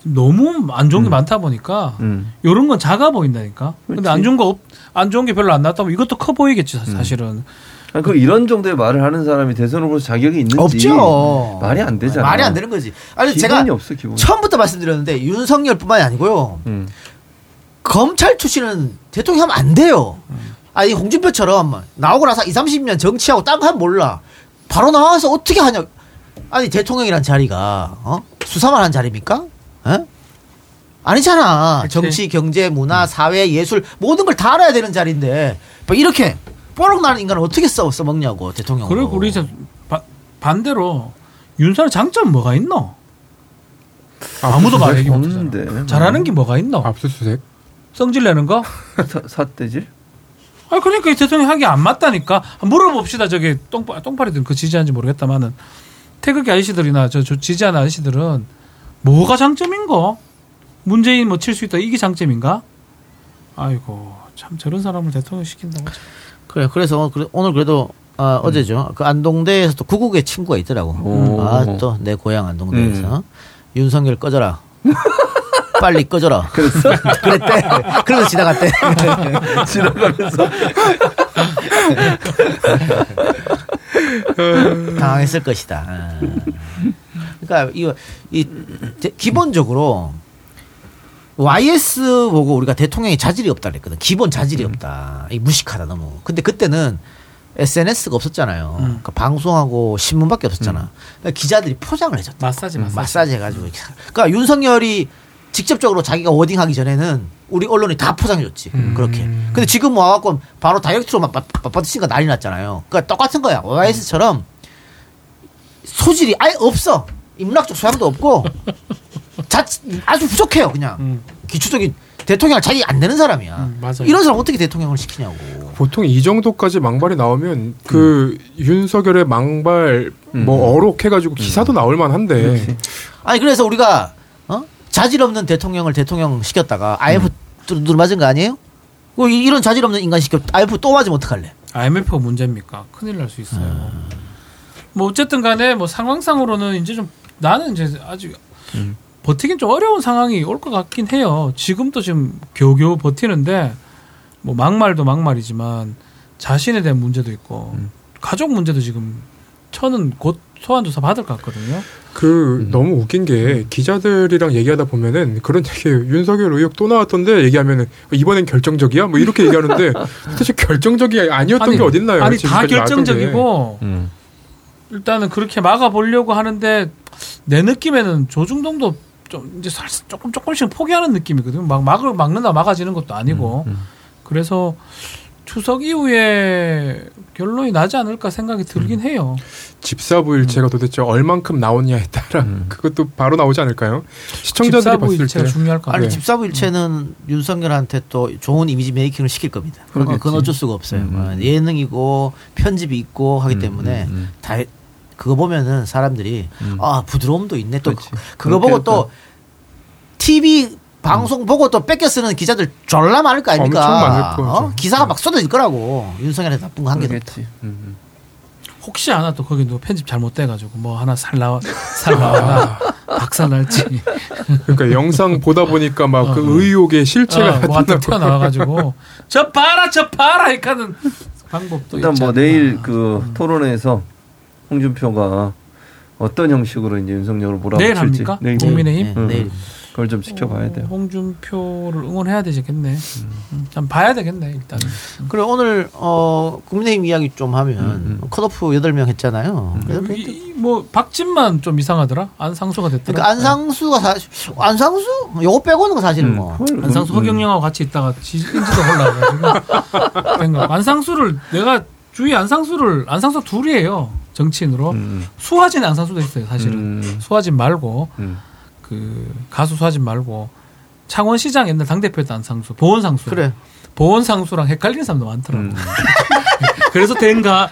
너무 안 좋은 게 많다 보니까 음. 이런 건 작아 보인다니까. 근데 그렇지. 안 좋은 거 없, 안 좋은 게 별로 안 나왔다면 이것도 커 보이겠지 사- 사실은. 아니, 그 이런 정도의 말을 하는 사람이 대선 후보로 자격이 있는지 없죠 말이 안 되잖아. 말이 안 되는 거지 아니 제가 없어. 처음부터 말씀드렸는데 윤석열뿐만이 아니고요 음. 검찰 출신은 대통령 하면 안 돼요. 아니 홍준표처럼 나오고 나서 2, 30년 정치하고 딴거 하면 몰라. 바로 나와서 어떻게 하냐. 아니 대통령이란 자리가 어? 수사만 한 자리입니까? 어? 아니잖아. 그치. 정치, 경제, 문화, 사회, 예술 모든 걸 다 알아야 되는 자리인데 뭐 이렇게 뽀록 나는 인간을 어떻게 써, 써먹냐고 대통령. 그리고 우리 이제 바- 반대로 윤석열 장점 뭐가 있노? 아무도 말 얘기 못 하잖아. 없는데. 잘하는 게 뭐가 있노? 압수수색. 성질 내는 거? 사, 사태질? 아 그러니까 이 대통령 하기 안 맞다니까 물어봅시다 저기 똥파 똥파리들 그 지지하는지 모르겠다만은 태극기 아저씨들이나 저, 저 지지하는 아저씨들은 뭐가 장점인가? 문재인 뭐 칠 수 있다 이게 장점인가? 아이고 참 저런 사람을 대통령 시킨다고 참. 그래 그래서 그래- 오늘 그래도 어, 어제죠. 그 안동대에서 또 구국의 친구가 있더라고. 오. 아또 내 고향 안동대에서 윤석열 꺼져라. 빨리 꺼져라. 그랬어? 그랬대. 그래서 지나갔대. 지나가면서 당황했을 것이다. 아. 그러니까 이거 이 대- 기본적으로 YS 보고 우리가 대통령이 자질이 없다 그랬거든. 기본 자질이 없다. 이 무식하다 너무. 근데 그때는 SNS가 없었잖아요. 음. 그러니까 방송하고 신문밖에 없었잖아. 그러니까 기자들이 포장을 해줬다. 마사지 마사지. 마사지 해가지고. 그러니까 윤석열이 직접적으로 자기가 워딩하기 전에는 우리 언론이 다 포장해줬지. 그렇게. 근데 지금 와갖고 바로 다이렉트로 막 맞받으니까 난리 났잖아요. 그러니까 똑같은 거야. OIS처럼 소질이 아예 없어. 인문학적 소양도 없고 자, 아주 부족해요. 그냥 음. 기초적인 대통령을 자기 안 되는 사람이야. 음, 맞아요. 이런 사람 어떻게 대통령을 시키냐고. 보통 이 정도까지 망발이 나오면 그 윤석열의 망발 음. 뭐 어록해가지고 기사도 나올 만한데 아니 그래서 우리가 어? 자질 없는 대통령을 대통령 시켰다가 IMF 두루 맞은 거 아니에요? 뭐 이- 이런 자질 없는 인간 시켜 IMF 또 맞으면 어떡할래? IMF가 문제입니까? 큰일 날 수 있어요. 뭐 어쨌든 간에 뭐 상황상으로는 이제 좀 나는 이제 아직 버티긴 좀 어려운 상황이 올 것 같긴 해요. 지금도 지금 겨우겨우 버티는데 뭐 막말도 막말이지만 자신에 대한 문제도 있고 가족 문제도 지금 저는 곧 소환 조사 받을 것 같거든요. 그 너무 웃긴 게 기자들이랑 얘기하다 보면은 그런 얘기 윤석열 의혹 또 나왔던데 얘기하면은 이번엔 결정적이야 뭐 이렇게 얘기하는데 사실 결정적이 아니었던 게 어딨나요? 아니 다 지금까지 나왔던 게. 결정적이고 음. 일단은 그렇게 막아 보려고 하는데 내 느낌에는 조중동도 좀 이제 살 조금 조금씩 포기하는 느낌이거든요. 막 막을 막는다 막아지는 것도 아니고 음, 그래서 추석 이후에 결론이 나지 않을까 생각이 들긴 음. 해요. 집사부 일체가 도대체 얼만큼 나오냐에 따라 그것도 바로 나오지 않을까요? 시청자들이 봤을 때 중요할 것 아니 네. 집사부 일체는 윤석열한테 또 좋은 이미지 메이킹을 시킬 겁니다. 그러겠지. 그건 어쩔 수가 없어요. 음, 음. 어, 예능이고 편집이 있고 하기 음, 때문에 음, 음. 다 그거 보면은 사람들이 음. 아 부드러움도 있네. 또 그렇지. 그거 보고 또 TV 방송 보고 또 뺏겨 쓰는 기자들 졸라 많을 거 아닙니까? 엄청 많을 거죠. 어? 기사가 막 쏟아질 거라고 윤석열한테 나쁜 거 한 개도 없다. 음. 혹시 하나 또 거기 누 편집 잘못돼가지고 뭐 하나 살 나와 살 나와 박살 날지 그러니까 영상 보다 보니까 막그 어. 의혹의 실체가 어, 뭐 튀어나와가지고 저 봐라 저 봐라 이카는 방법도 일단 있지 뭐 않나. 내일 그 토론회에서 홍준표가 어떤 형식으로 이제 윤석열을 몰아붙일지 내일 합니까? 내일 국민의힘? 네, 음. 내일. 그걸 좀 지켜봐야 돼요. 어, 홍준표를 응원해야 되겠네. 음, 좀 봐야 되겠네 일단. 은 그리고 오늘 어 국민의힘 이야기 좀 하면 컷오프 8명 했잖아요. 여덟 명 이- 뭐 박진만 좀 이상하더라. 안상수가 됐더라. 그러니까 안상수가 사실 안상수 요거 빼고는 사실은 뭐 음. 안상수 허경영하고 같이 있다가 지- 인지도 올라가가지고 된 거. 안상수를 내가 주위 안상수를 안상수 둘이에요 정치인으로 음. 수화진 안상수도 있어요 사실은 음. 수화진 말고 음. 그 가수 수화진 말고 창원시장 옛날 당 대표였던 안상수 보원상수 그래. 보원상수랑 헷갈리는 사람도 많더라고. 음. 그래서 된가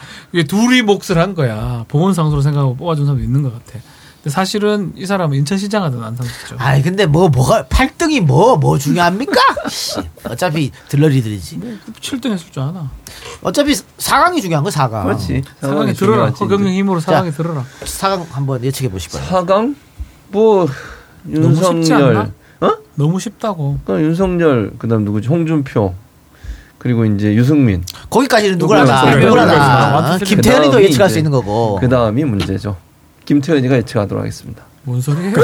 둘이 몫을 한 거야. 보원상수로 생각하고 뽑아준 사람도 있는 것 같아. 근데 사실은 이 사람은 인천시장 하던 안상수죠. 아이 근데 뭐 뭐가 8등이 뭐뭐 중요합니까? 씨, 어차피 들러리들이지. 7등 했을 줄 아나. 어차피 4강이 중요한 거 4강. 그렇지. 사강에 들어라. 중요하지, 허경영 힘으로 자. 사강에 들어라. 4강 한번 예측해 보시고요. 사강 뭐 너무 쉽지 않나? 윤석열 어? 너무 쉽다고. 그러니까 윤석열 그다음 누구지 홍준표 그리고 이제 유승민 거기까지는 누구나 다 누구나 김태현이도 예측할 수 있는 거고. 그 다음이 문제죠. 김태현이가 예측하도록 하겠습니다. 뭔 소리예요?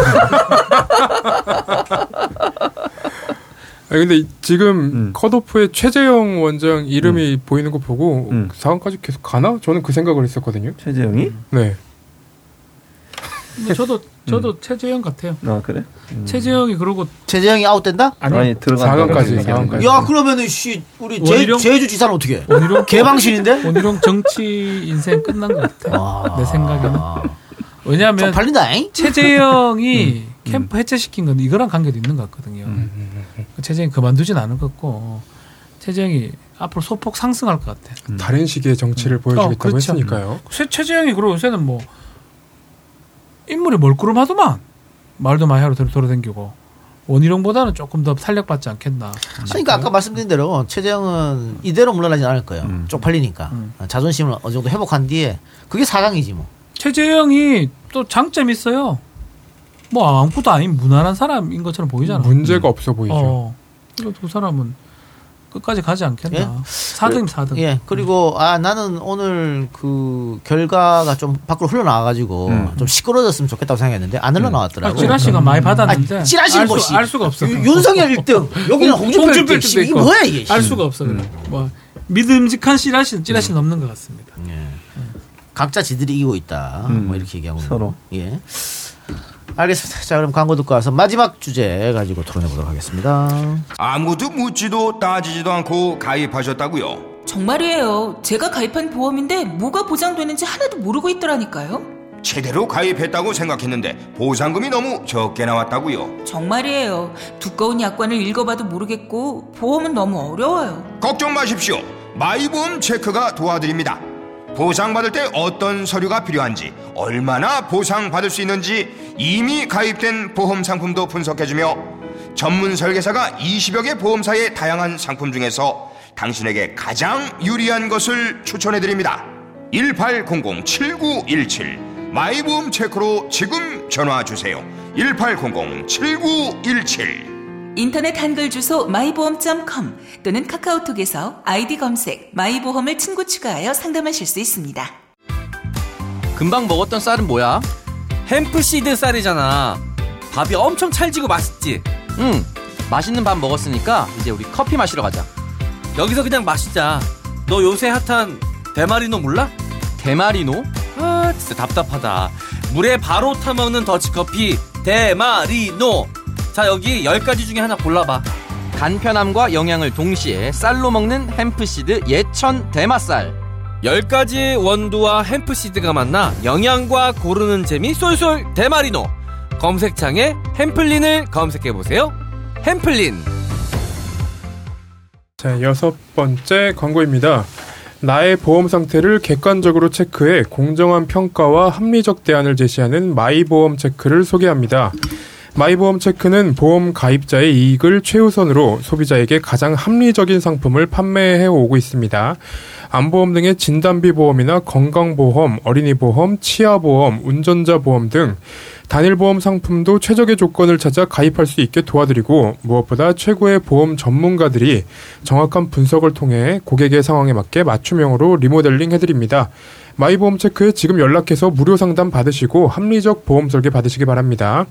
아니, 근데 지금 음. 컷오프의 최재형 원장 이름이 보이는 거 보고 음. 4강까지 계속 가나? 저는 그 생각을 했었거든요. 최재형이? 네. 근데 저도 저도 최재형 같아요. 아 그래? 음. 최재형이 그러고 최재형이 아웃된다? 아니, 아니 들어간다. 4강까지, 4강까지. 야 그러면은 씨 우리 제, 원희룡? 제주 지사는 어떻게? 해? 원희룡 개방신인데? 원희룡 정치 인생 끝난 것 같아. 와. 내 생각에는. 좀 왜냐하면? 최재형이 캠프 해체시킨 건 이거랑 관계도 있는 것 같거든요. 최재형이 그만두진 않을 것 같고 최재형이 앞으로 소폭 상승할 것 같아. 다른 식의 정치를 보여주겠다고 어, 그렇죠. 했으니까요. 최, 최재형이 그러고 요새는 뭐 인물이 멀끄름하더만 말도 많이 하러 돌- 돌아다니고 원희룡보다는 조금 더 탄력받지 않겠나. 그러니까 아까 말씀드린 대로 최재형은 이대로 물러나진 않을 거예요. 음. 쪽팔리니까 음. 자존심을 어느 정도 회복한 뒤에 그게 4강이지 뭐. 최재형이 또 장점이 있어요. 뭐 아무것도 아닌 무난한 사람인 것처럼 보이잖아. 문제가 없어 보이죠. 어. 이거 두 사람은 끝까지 가지 않겠나. 예? 4등, 4등. 예. 그리고 아 나는 오늘 그 결과가 좀 밖으로 흘러나와 가지고 음. 좀 시끄러졌으면 좋겠다고 생각했는데 안 아, 흘러나왔더라고. 찌라시가 많이 받았는데. 아, 찌라시는 알, 수, 것이. 알 수가 없어. 유- 윤석열 1등, 여기는 홍준표 1등. 일등도 씨, 이게. 뭐야 이게? 씨. 알 수가 없어. 그래. 뭐 믿음직한 찌라시는 찌라시는 없는 것 같습니다. 예. 각자 지들이 이기고 있다. 음. 뭐 이렇게 얘기하고 서로. 예. 알겠습니다. 자 그럼 광고 듣고 와서 마지막 주제 가지고 토론해 보도록 하겠습니다. 아무도 묻지도 따지지도 않고 가입하셨다고요? 정말이에요. 제가 가입한 보험인데 뭐가 보장되는지 하나도 모르고 있더라니까요. 제대로 가입했다고 생각했는데 보상금이 너무 적게 나왔다고요? 정말이에요. 두꺼운 약관을 읽어봐도 모르겠고 보험은 너무 어려워요. 걱정 마십시오. 마이보험 체크가 도와드립니다. 보상받을 때 어떤 서류가 필요한지, 얼마나 보상받을 수 있는지 이미 가입된 보험 상품도 분석해주며 전문 설계사가 20여 개 보험사의 다양한 상품 중에서 당신에게 가장 유리한 것을 추천해드립니다. 1800-7917 마이보험 체크로 지금 전화주세요. 1800-7917 인터넷 한글 주소 마이보험.com 또는 카카오톡에서 아이디 검색 마이보험을 친구 추가하여 상담하실 수 있습니다. 금방 먹었던 쌀은 뭐야? 햄프시드 쌀이잖아. 밥이 엄청 찰지고 맛있지? 응. 맛있는 밥 먹었으니까 이제 우리 커피 마시러 가자. 여기서 그냥 마시자. 너 요새 핫한 대마리노 몰라? 대마리노? 아, 진짜 답답하다. 물에 바로 타먹는 더치커피 대마리노. 자, 여기 10가지 중에 하나 골라봐. 간편함과 영양을 동시에 쌀로 먹는 햄프시드 예천 대맛살 10가지 원두와 햄프시드가 만나 영양과 고르는 재미 쏠쏠 대마리노 검색창에 햄플린을 검색해보세요 햄플린 자, 여섯 번째 광고입니다. 나의 보험 상태를 객관적으로 체크해 공정한 평가와 합리적 대안을 제시하는 마이보험 체크를 소개합니다. 마이보험 체크는 보험 가입자의 이익을 최우선으로 소비자에게 가장 합리적인 상품을 판매해 오고 있습니다. 암보험 등의 진단비 보험이나 건강보험, 어린이보험, 치아보험, 운전자 보험 등 단일보험 상품도 최적의 조건을 찾아 가입할 수 있게 도와드리고 무엇보다 최고의 보험 전문가들이 정확한 분석을 통해 고객의 상황에 맞게 맞춤형으로 리모델링 해드립니다. 마이보험 체크에 지금 연락해서 무료 상담 받으시고 합리적 보험 설계 받으시기 바랍니다.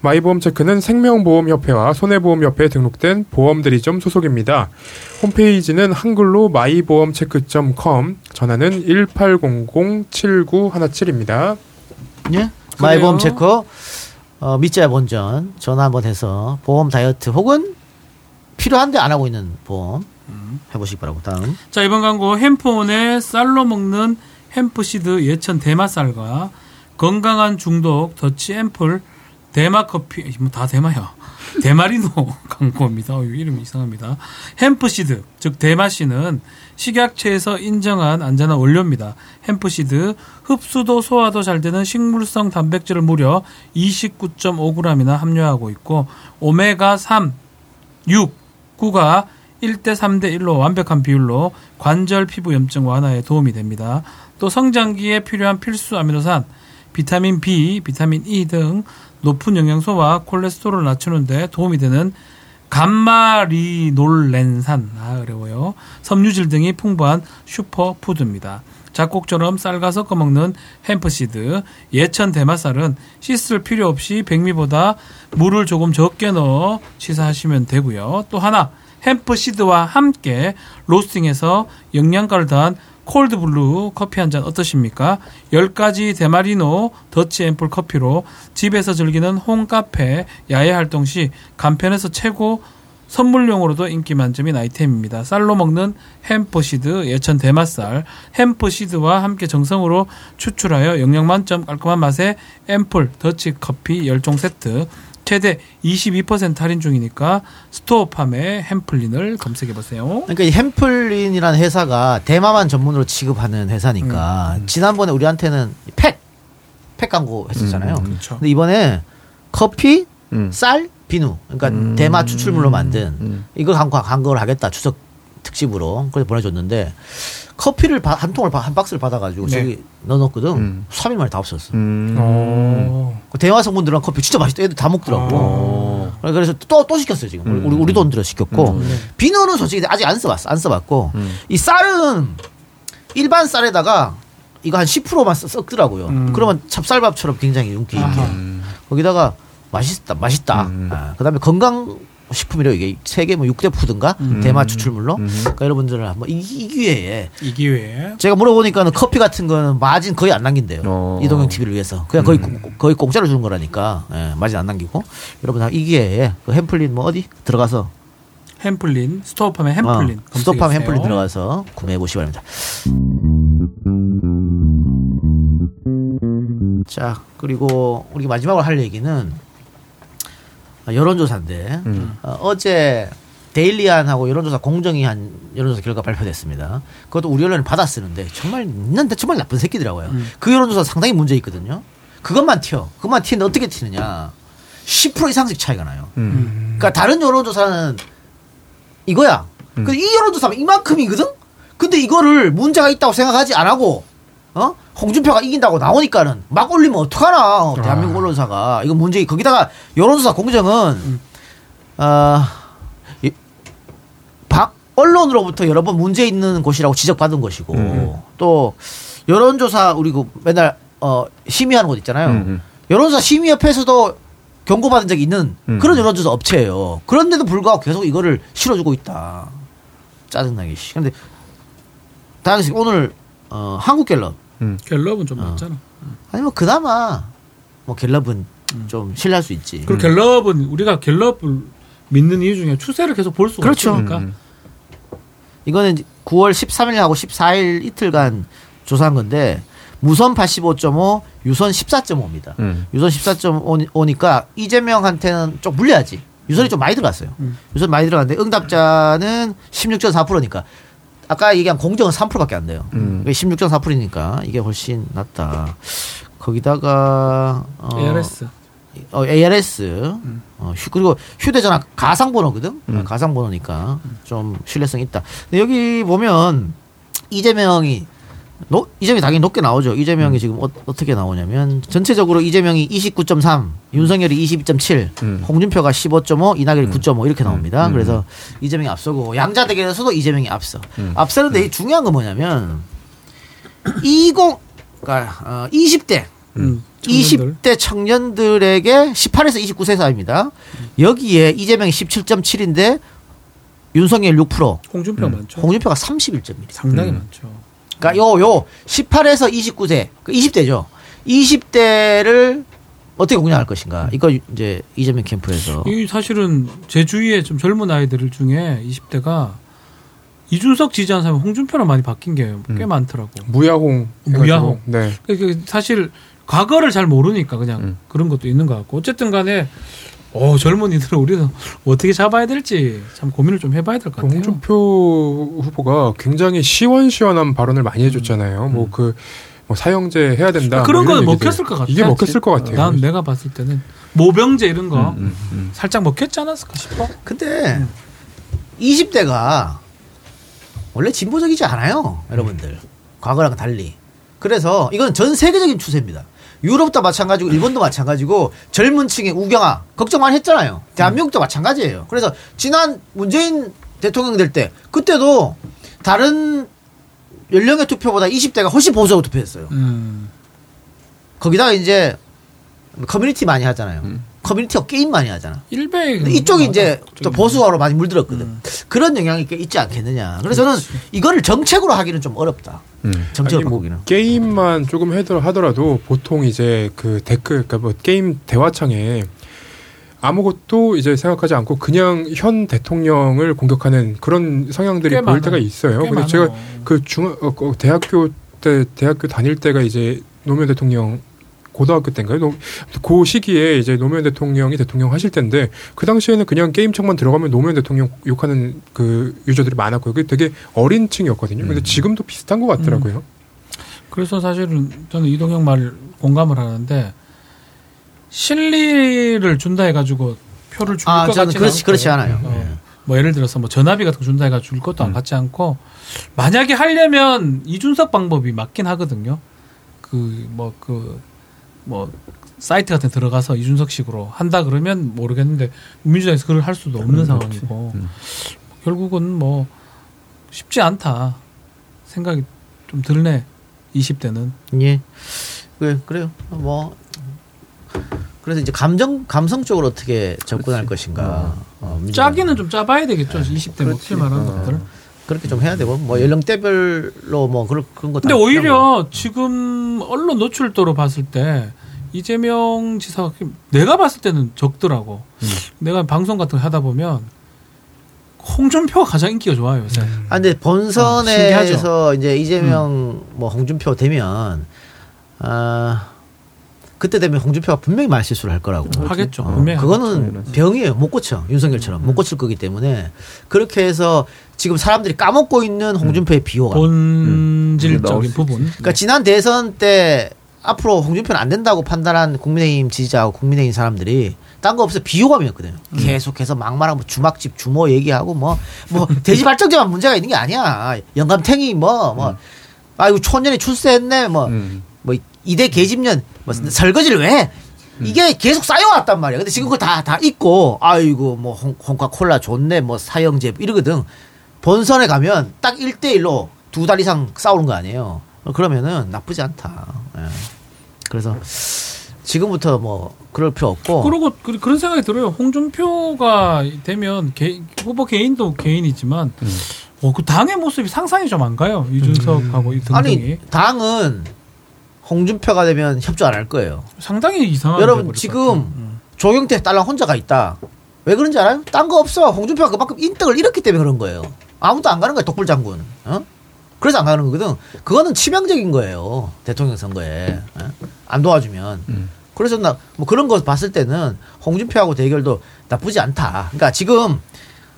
마이보험 체크는 생명보험협회와 손해보험협회에 등록된 보험대리점 소속입니다. 홈페이지는 한글로 마이보험체크.com 전화는 1800-7917입니다. 예? 마이보험 체크 어, 밑져야 본전 전화 한번 해서 보험 다이어트 혹은 필요한데 안 하고 있는 보험 해보시기 바라고 다음 자 이번 광고 햄프온의 쌀로 먹는 햄프시드 예천 대마쌀과 건강한 중독 더치 앰플 대마 커피 뭐 다 대마야 대마리노 광고입니다. 어, 이름이 이상합니다. 햄프시드 즉 대마씨는 식약처에서 인정한 안전한 원료입니다. 햄프시드 흡수도 소화도 잘 되는 식물성 단백질을 무려 29.5g이나 함유하고 있고 오메가 3, 6, 9가 1대 3대 1로 완벽한 비율로 관절 피부 염증 완화에 도움이 됩니다. 또 성장기에 필요한 필수 아미노산, 비타민 B, 비타민 E 등 높은 영양소와 콜레스테롤을 낮추는데 도움이 되는 감마리놀렌산, 아, 어려워요. 섬유질 등이 풍부한 슈퍼푸드입니다. 작곡처럼 쌀과 섞어 먹는 햄프시드, 예천 대마쌀은 씻을 필요 없이 백미보다 물을 조금 적게 넣어 취사하시면 되고요. 또 하나, 햄프시드와 함께 로스팅해서 영양가를 더한 cold brew 커피 한 잔 어떠십니까? 10가지 대마리노 더치 앰플 커피로 집에서 즐기는 홈카페 야외 활동 시 간편해서 최고 선물용으로도 인기 만점인 아이템입니다. 쌀로 먹는 hemp seed 예천 대마쌀 hemp seed와 함께 정성으로 추출하여 영양 만점 깔끔한 맛의 앰플 더치 커피 10종 세트 최대 22% 할인 중이니까 스토어팜의 햄플린을 검색해 보세요. 그러니까 이 햄플린이라는 회사가 대마만 전문으로 취급하는 회사니까 지난번에 우리한테는 팩, 팩 광고 했었잖아요. 음, 그렇죠. 근데 이번에 커피, 쌀, 비누, 그러니까 대마 추출물로 만든 이거 광고 광고를 하겠다 추석 특집으로 그래서 보내줬는데 커피를 바- 한 통을 바- 한 박스를 받아가지고 네. 저기 넣어놓거든. 3일 만에 다 없었어. 어. 그 대마 성분들은 커피 진짜 맛있다. 애들 다 먹더라고. 그래서 또, 또 시켰어요, 지금. 우리- 우리, 우리 돈 들여 시켰고. 비누는 솔직히 아직 안 써봤어. 안 써봤고. 이 쌀은 일반 쌀에다가 이거 한 10%만 써- 섞더라고요. 그러면 찹쌀밥처럼 굉장히 윤기 있게. 거기다가 맛있다, 맛있다. 아, 그 다음에 건강 식품이래요. 이게 세계 뭐 6대 푸드인가? 대마 추출물로. 그러니까 여러분들은 한번 이, 이 기회에 이 기회에 제가 물어보니까는 커피 같은 거는 마진 거의 안 남긴대요. 이동형 TV를 위해서. 그냥 거의 고- 거의 공짜로 주는 거라니까. 예, 마진 안 남기고. 여러분 이 기회에 그 햄플린 뭐 어디 들어가서 햄플린 스토어팜의 햄플린 어, 스토팜 검색해주세요. 햄플린 들어가서 구매해 보시기 바랍니다. 자 그리고 우리 마지막으로 할 얘기는 아, 여론조사인데 어, 제 데일리안하고 여론조사 공정위 한 여론조사 결과 발표됐습니다. 그것도 우리 언론이 받아 쓰는데 정말 있는데 정말 나쁜 새끼더라고요. 그 여론조사 상당히 문제 있거든요. 그것만 튀어. 그것만 튀는데 어떻게 튀느냐? 10% 이상씩 차이가 나요. 그러니까 다른 여론조사는 이거야. 근데 이 여론조사는 이만큼이거든? 근데 이거를 문제가 있다고 생각하지 안 하고, 어? 홍준표가 이긴다고 나오니까는 막 올리면 어떡하나, 대한민국 언론사가. 이거 문제, 거기다가 여론조사 공정은, 어, 이- 박, 언론으로부터 여러 번 문제 있는 곳이라고 지적받은 것이고, 또, 여론조사, 우리 그 맨날, 어, 심의하는 곳 있잖아요. 여론조사 심의협회에서도 경고받은 적이 있는 그런 여론조사 업체예요. 그런데도 불구하고 계속 이거를 실어주고 있다. 짜증나게. 씨. 근데 다시 오늘 어, 한국 갤럽 갤럽은 좀 낮잖아. 아니면 그나마 뭐 갤럽은 좀 신뢰할 수 있지. 그리고 갤럽은 우리가 갤럽을 믿는 이유 중에 추세를 계속 볼 수가 그렇죠. 없으니까. 이거는 9월 13일하고 14일 이틀간 조사한 건데 무선 85.5, 유선 14.5입니다. 음. 유선 14.5니까 이재명한테는 좀 물려야지. 유선이 좀 많이 들어갔어요. 유선 많이 들어갔는데 응답자는 16.4%니까 아까 얘기한 공정은 3%밖에 안 돼요. 음. 16.4%니까 이게 훨씬 낫다. 거기다가 어, ARS. 어, ARS 어, 휴, 그리고 휴대전화 가상 번호거든. 어, 가상 번호니까 좀 신뢰성 있다. 근데 여기 보면 이재명이 노, 이재명이 당연히 높게 나오죠. 이재명이 지금 어, 떻게 나오냐면 전체적으로 이재명이 29.3, 윤석열이 22.7, 홍준표가 15.5, 이낙연이 9.5 이렇게 나옵니다. 음. 그래서 이재명이 앞서고 양자 대결에서도 이재명이 앞서. 음. 앞서는데 이 중요한 건 뭐냐면 20 그러니까 어, 20대 음, 20대 청년들에게 18에서 29세 사이입니다. 여기에 이재명이 17.7인데 윤석열 6%. 홍준표가 많죠. 홍준표가 31점입니다. 상당히 많죠. 그러니까 요, 요 18에서 29세, 그 20대죠. 20대를 어떻게 공략할 것인가. 이거 이제 이재명 캠프에서 이 사실은 제 주위에 좀 젊은 아이들 중에 20대가 이준석 지지하는 사람이 홍준표랑 많이 바뀐 게 꽤 많더라고. 무야홍. 무야홍. 해가지고, 네. 그 사실 과거를 잘 모르니까 그냥 그런 것도 있는 것 같고 어쨌든 간에 어 젊은이들은 우리는 어떻게 잡아야 될지 참 고민을 좀 해봐야 될 것 같아요. 홍준표 후보가 굉장히 시원시원한 발언을 많이 해줬잖아요. 뭐그 뭐 사형제 해야 된다. 음. 그런 뭐 얘기들. 먹혔을 것 같아. 이게 먹혔을 것 같아요. 난 내가 봤을 때는 모병제 이런 거 음, 살짝 먹혔지 않았을까 싶어. 근데 20대가 원래 진보적이지 않아요, 여러분들. 과거랑 달리. 그래서 이건 전 세계적인 추세입니다. 유럽도 마찬가지고 일본도 마찬가지고 젊은 층의 우경화 걱정 많이 했잖아요. 대한민국도 마찬가지예요. 그래서 지난 문재인 대통령 될 때 그때도 다른 연령의 투표보다 20대가 훨씬 보수하고 투표했어요. 음. 거기다가 이제 커뮤니티 많이 하잖아요. 커뮤니티가 게임 많이 하잖아. 일베 이쪽이 이제 또 보수화로 많이 물들었거든. 그런 영향이 꽤 있지 않겠느냐. 그래서 저는 이거를 정책으로 하기는 좀 어렵다. 정책으로 아니, 뭐 바꾸기는. 게임만 조금 하더라도 보통 이제 그 댓글, 그러니까 뭐 게임 대화창에 아무것도 이제 생각하지 않고 그냥 현 대통령을 공격하는 그런 성향들이 꽤 보일 많아요. 때가 있어요. 꽤 근데 많아요. 제가 그 중, 어, 어, 대학교 때, 대학교 다닐 때가 이제 노무현 대통령 고등학교 때인가요? 노- 그 시기에 이제 노무현 대통령이 대통령 하실 텐데 그 당시에는 그냥 게임창만 들어가면 노무현 대통령 욕하는 그 유저들이 많았고요. 그게 되게 어린 층이었거든요. 근데 지금도 비슷한 것 같더라고요. 그래서 사실은 저는 이동형 말 공감을 하는데 실리를 준다 해가지고 표를 줄 아, 것 같지 그렇지- 그렇지 않아요. 네. 뭐 예를 들어서 뭐 전화비 같은 거 준다 해가지고 줄 것도 음. 안 받지 않고 만약에 하려면 이준석 방법이 맞긴 하거든요. 그 뭐그 뭐 사이트 같은 데 들어가서 이준석식으로 한다 그러면 모르겠는데 민주당에서 그걸 할 수도 없는 상황이고 결국은 뭐 쉽지 않다 생각이 좀 들네 20대는 예. 그래, 그래요. 뭐. 그래서 이제 감정, 감성적으로 어떻게 접근할 것인가. 어, 민주당. 짜기는 좀 짜봐야 되겠죠 20대 먹힐 만한 것들 그렇게 좀 해야 되고, 뭐, 연령대별로 뭐, 그런, 거 근데 다 오히려 지금 언론 노출도로 봤을 때 이재명 지사가 내가 봤을 때는 적더라고. 내가 방송 같은 거 하다 보면 홍준표가 가장 인기가 좋아요 요새. 아, 근데 어, 본선에서 신기하죠. 이제 이재명 뭐 홍준표 되면 아 그때 되면 홍준표가 분명히 말 실수를 할 거라고. 하겠죠. 어, 분명히 그거는 병이에요. 못 고쳐 윤석열처럼. 못 고칠 거기 때문에. 그렇게 해서 지금 사람들이 까먹고 있는 홍준표의 비호가 본질적인 부분. 그러니까 지난 대선 때 앞으로 홍준표는 안 된다고 판단한 국민의힘 지지자하고 국민의힘 사람들이 딴 거 없어 비호감이었거든요. 계속해서 막말하고 뭐 주막집 주모 얘기하고 뭐뭐 대지 발전제만 문제가 있는 게 아니야. 영감탱이 뭐뭐 아이고 촌년이 출세했네 뭐뭐 이대 계집년 뭐 설거지를 왜 해? 이게 계속 쌓여왔단 말이야. 근데 지금 그거 다, 다 있고, 아이고, 뭐, 홍, 홍카콜라 좋네, 뭐, 사형제, 이러거든. 본선에 가면 딱 1대1로 두 달 이상 싸우는 거 아니에요. 그러면은 나쁘지 않다. 예. 그래서 지금부터 뭐, 그럴 필요 없고. 그리고 그, 그런 생각이 들어요. 홍준표가 되면 개, 후보 개인도 개인이지만 어, 그 당의 모습이 상상이 좀 안 가요. 이준석하고 이 등등이 아니, 당은 홍준표가 되면 협조 안 할 거예요. 상당히 이상한 여러분, 지금 조경태 딸랑 혼자가 있다. 왜 그런지 알아요? 딴 거 없어. 홍준표가 그만큼 인덕을 잃었기 때문에 그런 거예요. 아무도 안 가는 거야, 독불 장군. 어? 그래서 안 가는 거거든. 그거는 치명적인 거예요. 대통령 선거에. 어? 안 도와주면. 그래서 나 뭐 그런 거 봤을 때는 홍준표하고 대결도 나쁘지 않다. 그러니까 지금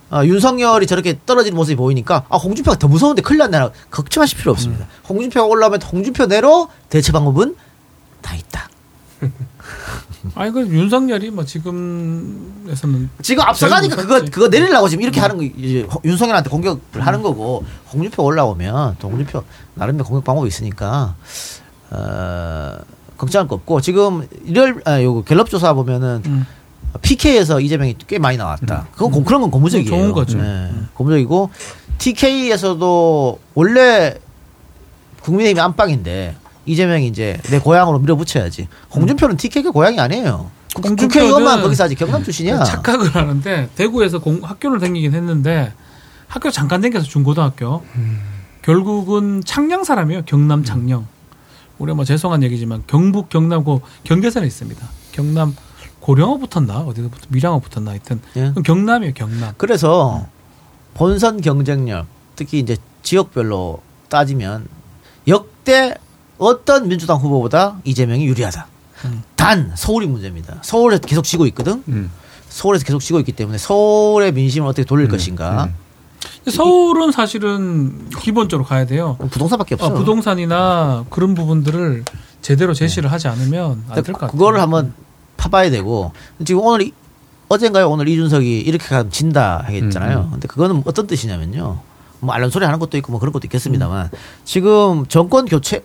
어, 윤석열이 저렇게 떨어지는 모습이 보이니까 아 홍준표가 더 무서운데 큰일 났네. 걱정하실 필요 없습니다. 홍준표가 올라오면 홍준표 내로 대처 방법은 다 있다. 아니 그 윤석열이 뭐 지금에서는 지금 앞서가니까 그거. 그거 내리려고 지금 이렇게 하는 거 이제 홍- 윤석열한테 공격을 하는 거고 홍준표 올라오면 또 홍준표 나름의 공격 방법이 있으니까 어 걱정할 거 없고 지금 일월 아 요거 갤럽 조사 보면은 음. PK에서 이재명이 꽤 많이 나왔다. 그건 고- 그런 건 고무적이에요. 좋은 거죠. 네, 고무적이고 TK에서도 원래 국민의힘이 안방인데 이재명이 이제 내 고향으로 밀어붙여야지. 홍준표는 TK가 고향이 아니에요. 국- 홍준표는 국회의원만 거기서 하지 경남 출신이야. 착각을 하는데 대구에서 공, 학교를 다니긴 했는데 학교 잠깐 다녀서 중고등학교 결국은 창녕 사람이에요 경남 창녕 우리 뭐 죄송한 얘기지만 경북 경남고 경계선에 있습니다 경남 고령어 붙었나 어디서 붙 밀양어 붙었나 하여튼 예. 경남이에요 경남 그래서 본선 경쟁력 특히 이제 지역별로 따지면 역대 어떤 민주당 후보보다 이재명이 유리하다. 음. 단 서울이 문제입니다. 서울에서 계속 지고 있거든. 서울에서 계속 지고 있기 때문에 서울의 민심을 어떻게 돌릴 것인가. 서울은 사실은 기본적으로 가야 돼요 부동산밖에 없어요. 어, 부동산이나 그런 부분들을 제대로 제시를 하지 않으면 안 될 것 같아요 그거를 한번 파봐야 되고 지금 오늘 이- 어젠가요 오늘 이준석이 이렇게 가면 진다 하겠잖아요. 음, 음. 근데 그거는 어떤 뜻이냐면요. 뭐 알람 소리 하는 것도 있고 뭐 그런 것도 있겠습니다만 지금 정권 교체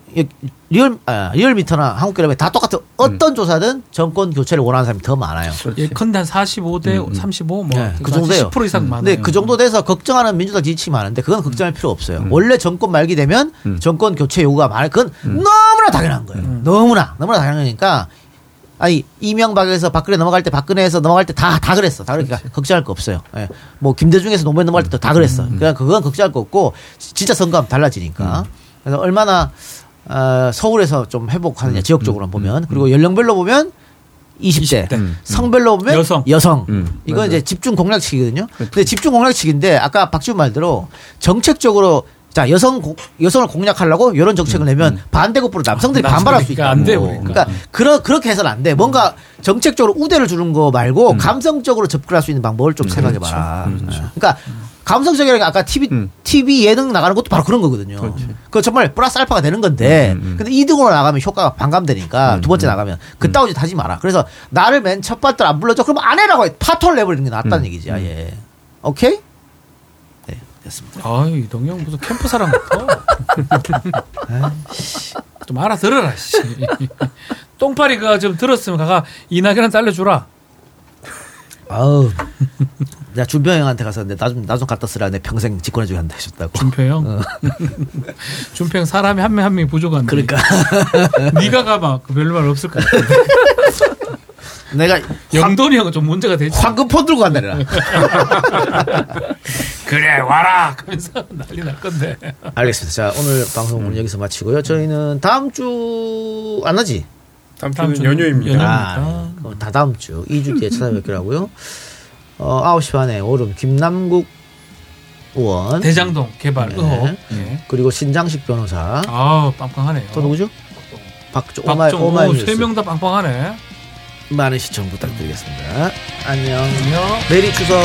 리얼 아, 리얼미터나 한국갤럽에 다 똑같은 어떤 조사든 정권 교체를 원하는 사람이 더 많아요. 예컨대 한 45대 35, 뭐 네, 그 정도예요. 10% 이상 많아요. 근데 그 정도 돼서 걱정하는 민주당 지지층이 많은데 그건 걱정할 필요 없어요. 음. 원래 정권 말기 되면 정권 교체 요구가 많아요. 그건 음. 너무나 당연한 거예요. 너무나 너무나 당연한 거니까 아니 이명박에서 박근혜 넘어갈 때 박근혜에서 넘어갈 때 다 다 그랬어. 다 그러니까 걱정할 거 없어요. 예. 뭐 김대중에서 노무현 넘어갈 때도 다 그랬어. 음. 그냥 그건 걱정할 거 없고 지- 진짜 선거하면 달라지니까. 그래서 얼마나 어, 서울에서 좀 음. 회복하느냐 지역적으로 보면 그리고 연령별로 보면 20대, 성별로 보면 여성. 여성. 음, 이건 맞아요. 이제 집중 공략칙이거든요. 근데 집중 공략칙인데 아까 박지훈 말대로 정책적으로 자 여성 고- 여성을 공략하려고 이런 정책을 내면 반대급부로 남성들이 음, 남성들이 반발할 수 있다. 안 돼, 그러니까. 그러니까 그러, 그렇게 해서는 안 돼. 뭔가 정책적으로 우대를 주는 거 말고 감성적으로 접근할 수 있는 방법을 좀 생각해 봐라. 그러니까 감성적이라는 게 아까 TV TV 예능 나가는 것도 바로 그런 거거든요. 그거 정말 플러스 알파가 되는 건데, 근데 2등으로 나가면 효과가 반감되니까 두 번째 나가면 그따위 짓 하지 마라. 그래서 나를 맨 첫 발들 안 불러줘. 그럼 안 해라고 해. 파토를 내버리는 게 낫다는 얘기지. 아예. 오케이? 네, 됐습니다. 아 이동영 무슨 캠프 사람 같아. 좀 알아들어라. 씨. 똥파리가 좀 들었으면 가가 이낙연한테 알려주라. 아우. 내가 준표 형한테 가서 나좀 나 좀 갖다 쓰라. 내 평생 직권해 주게 한다 하셨다고. 준표 형. 준표 형 사람이 한 명 한 명이 부족한데. 그러니까. 네가 가봐. 그 별로 말 없을 것 같은데. 내가 영돈이 형은 좀 문제가 되지. 황금폰 들고 간다니라. 그래 와라. 하면서 난리 날 건데. 알겠습니다. 자, 오늘 방송은 여기서 마치고요. 저희는 다음 주 안 하지? 다음 주는 주는 연휴입니다. 연휴입니다. 아, 그럼 다 다음 주 2주 뒤에 찾아뵙기로 하고요. 어, 9시 반에 오름 김남국 의원 대장동 개발 네. 의혹. 예. 그리고 신장식 변호사 아 빵빵하네요. 또 누구죠? 박종 오마이 오마이 세명 다 빵빵하네. 많은 시청 부탁드리겠습니다. 안녕. 안녕. 메리 추석.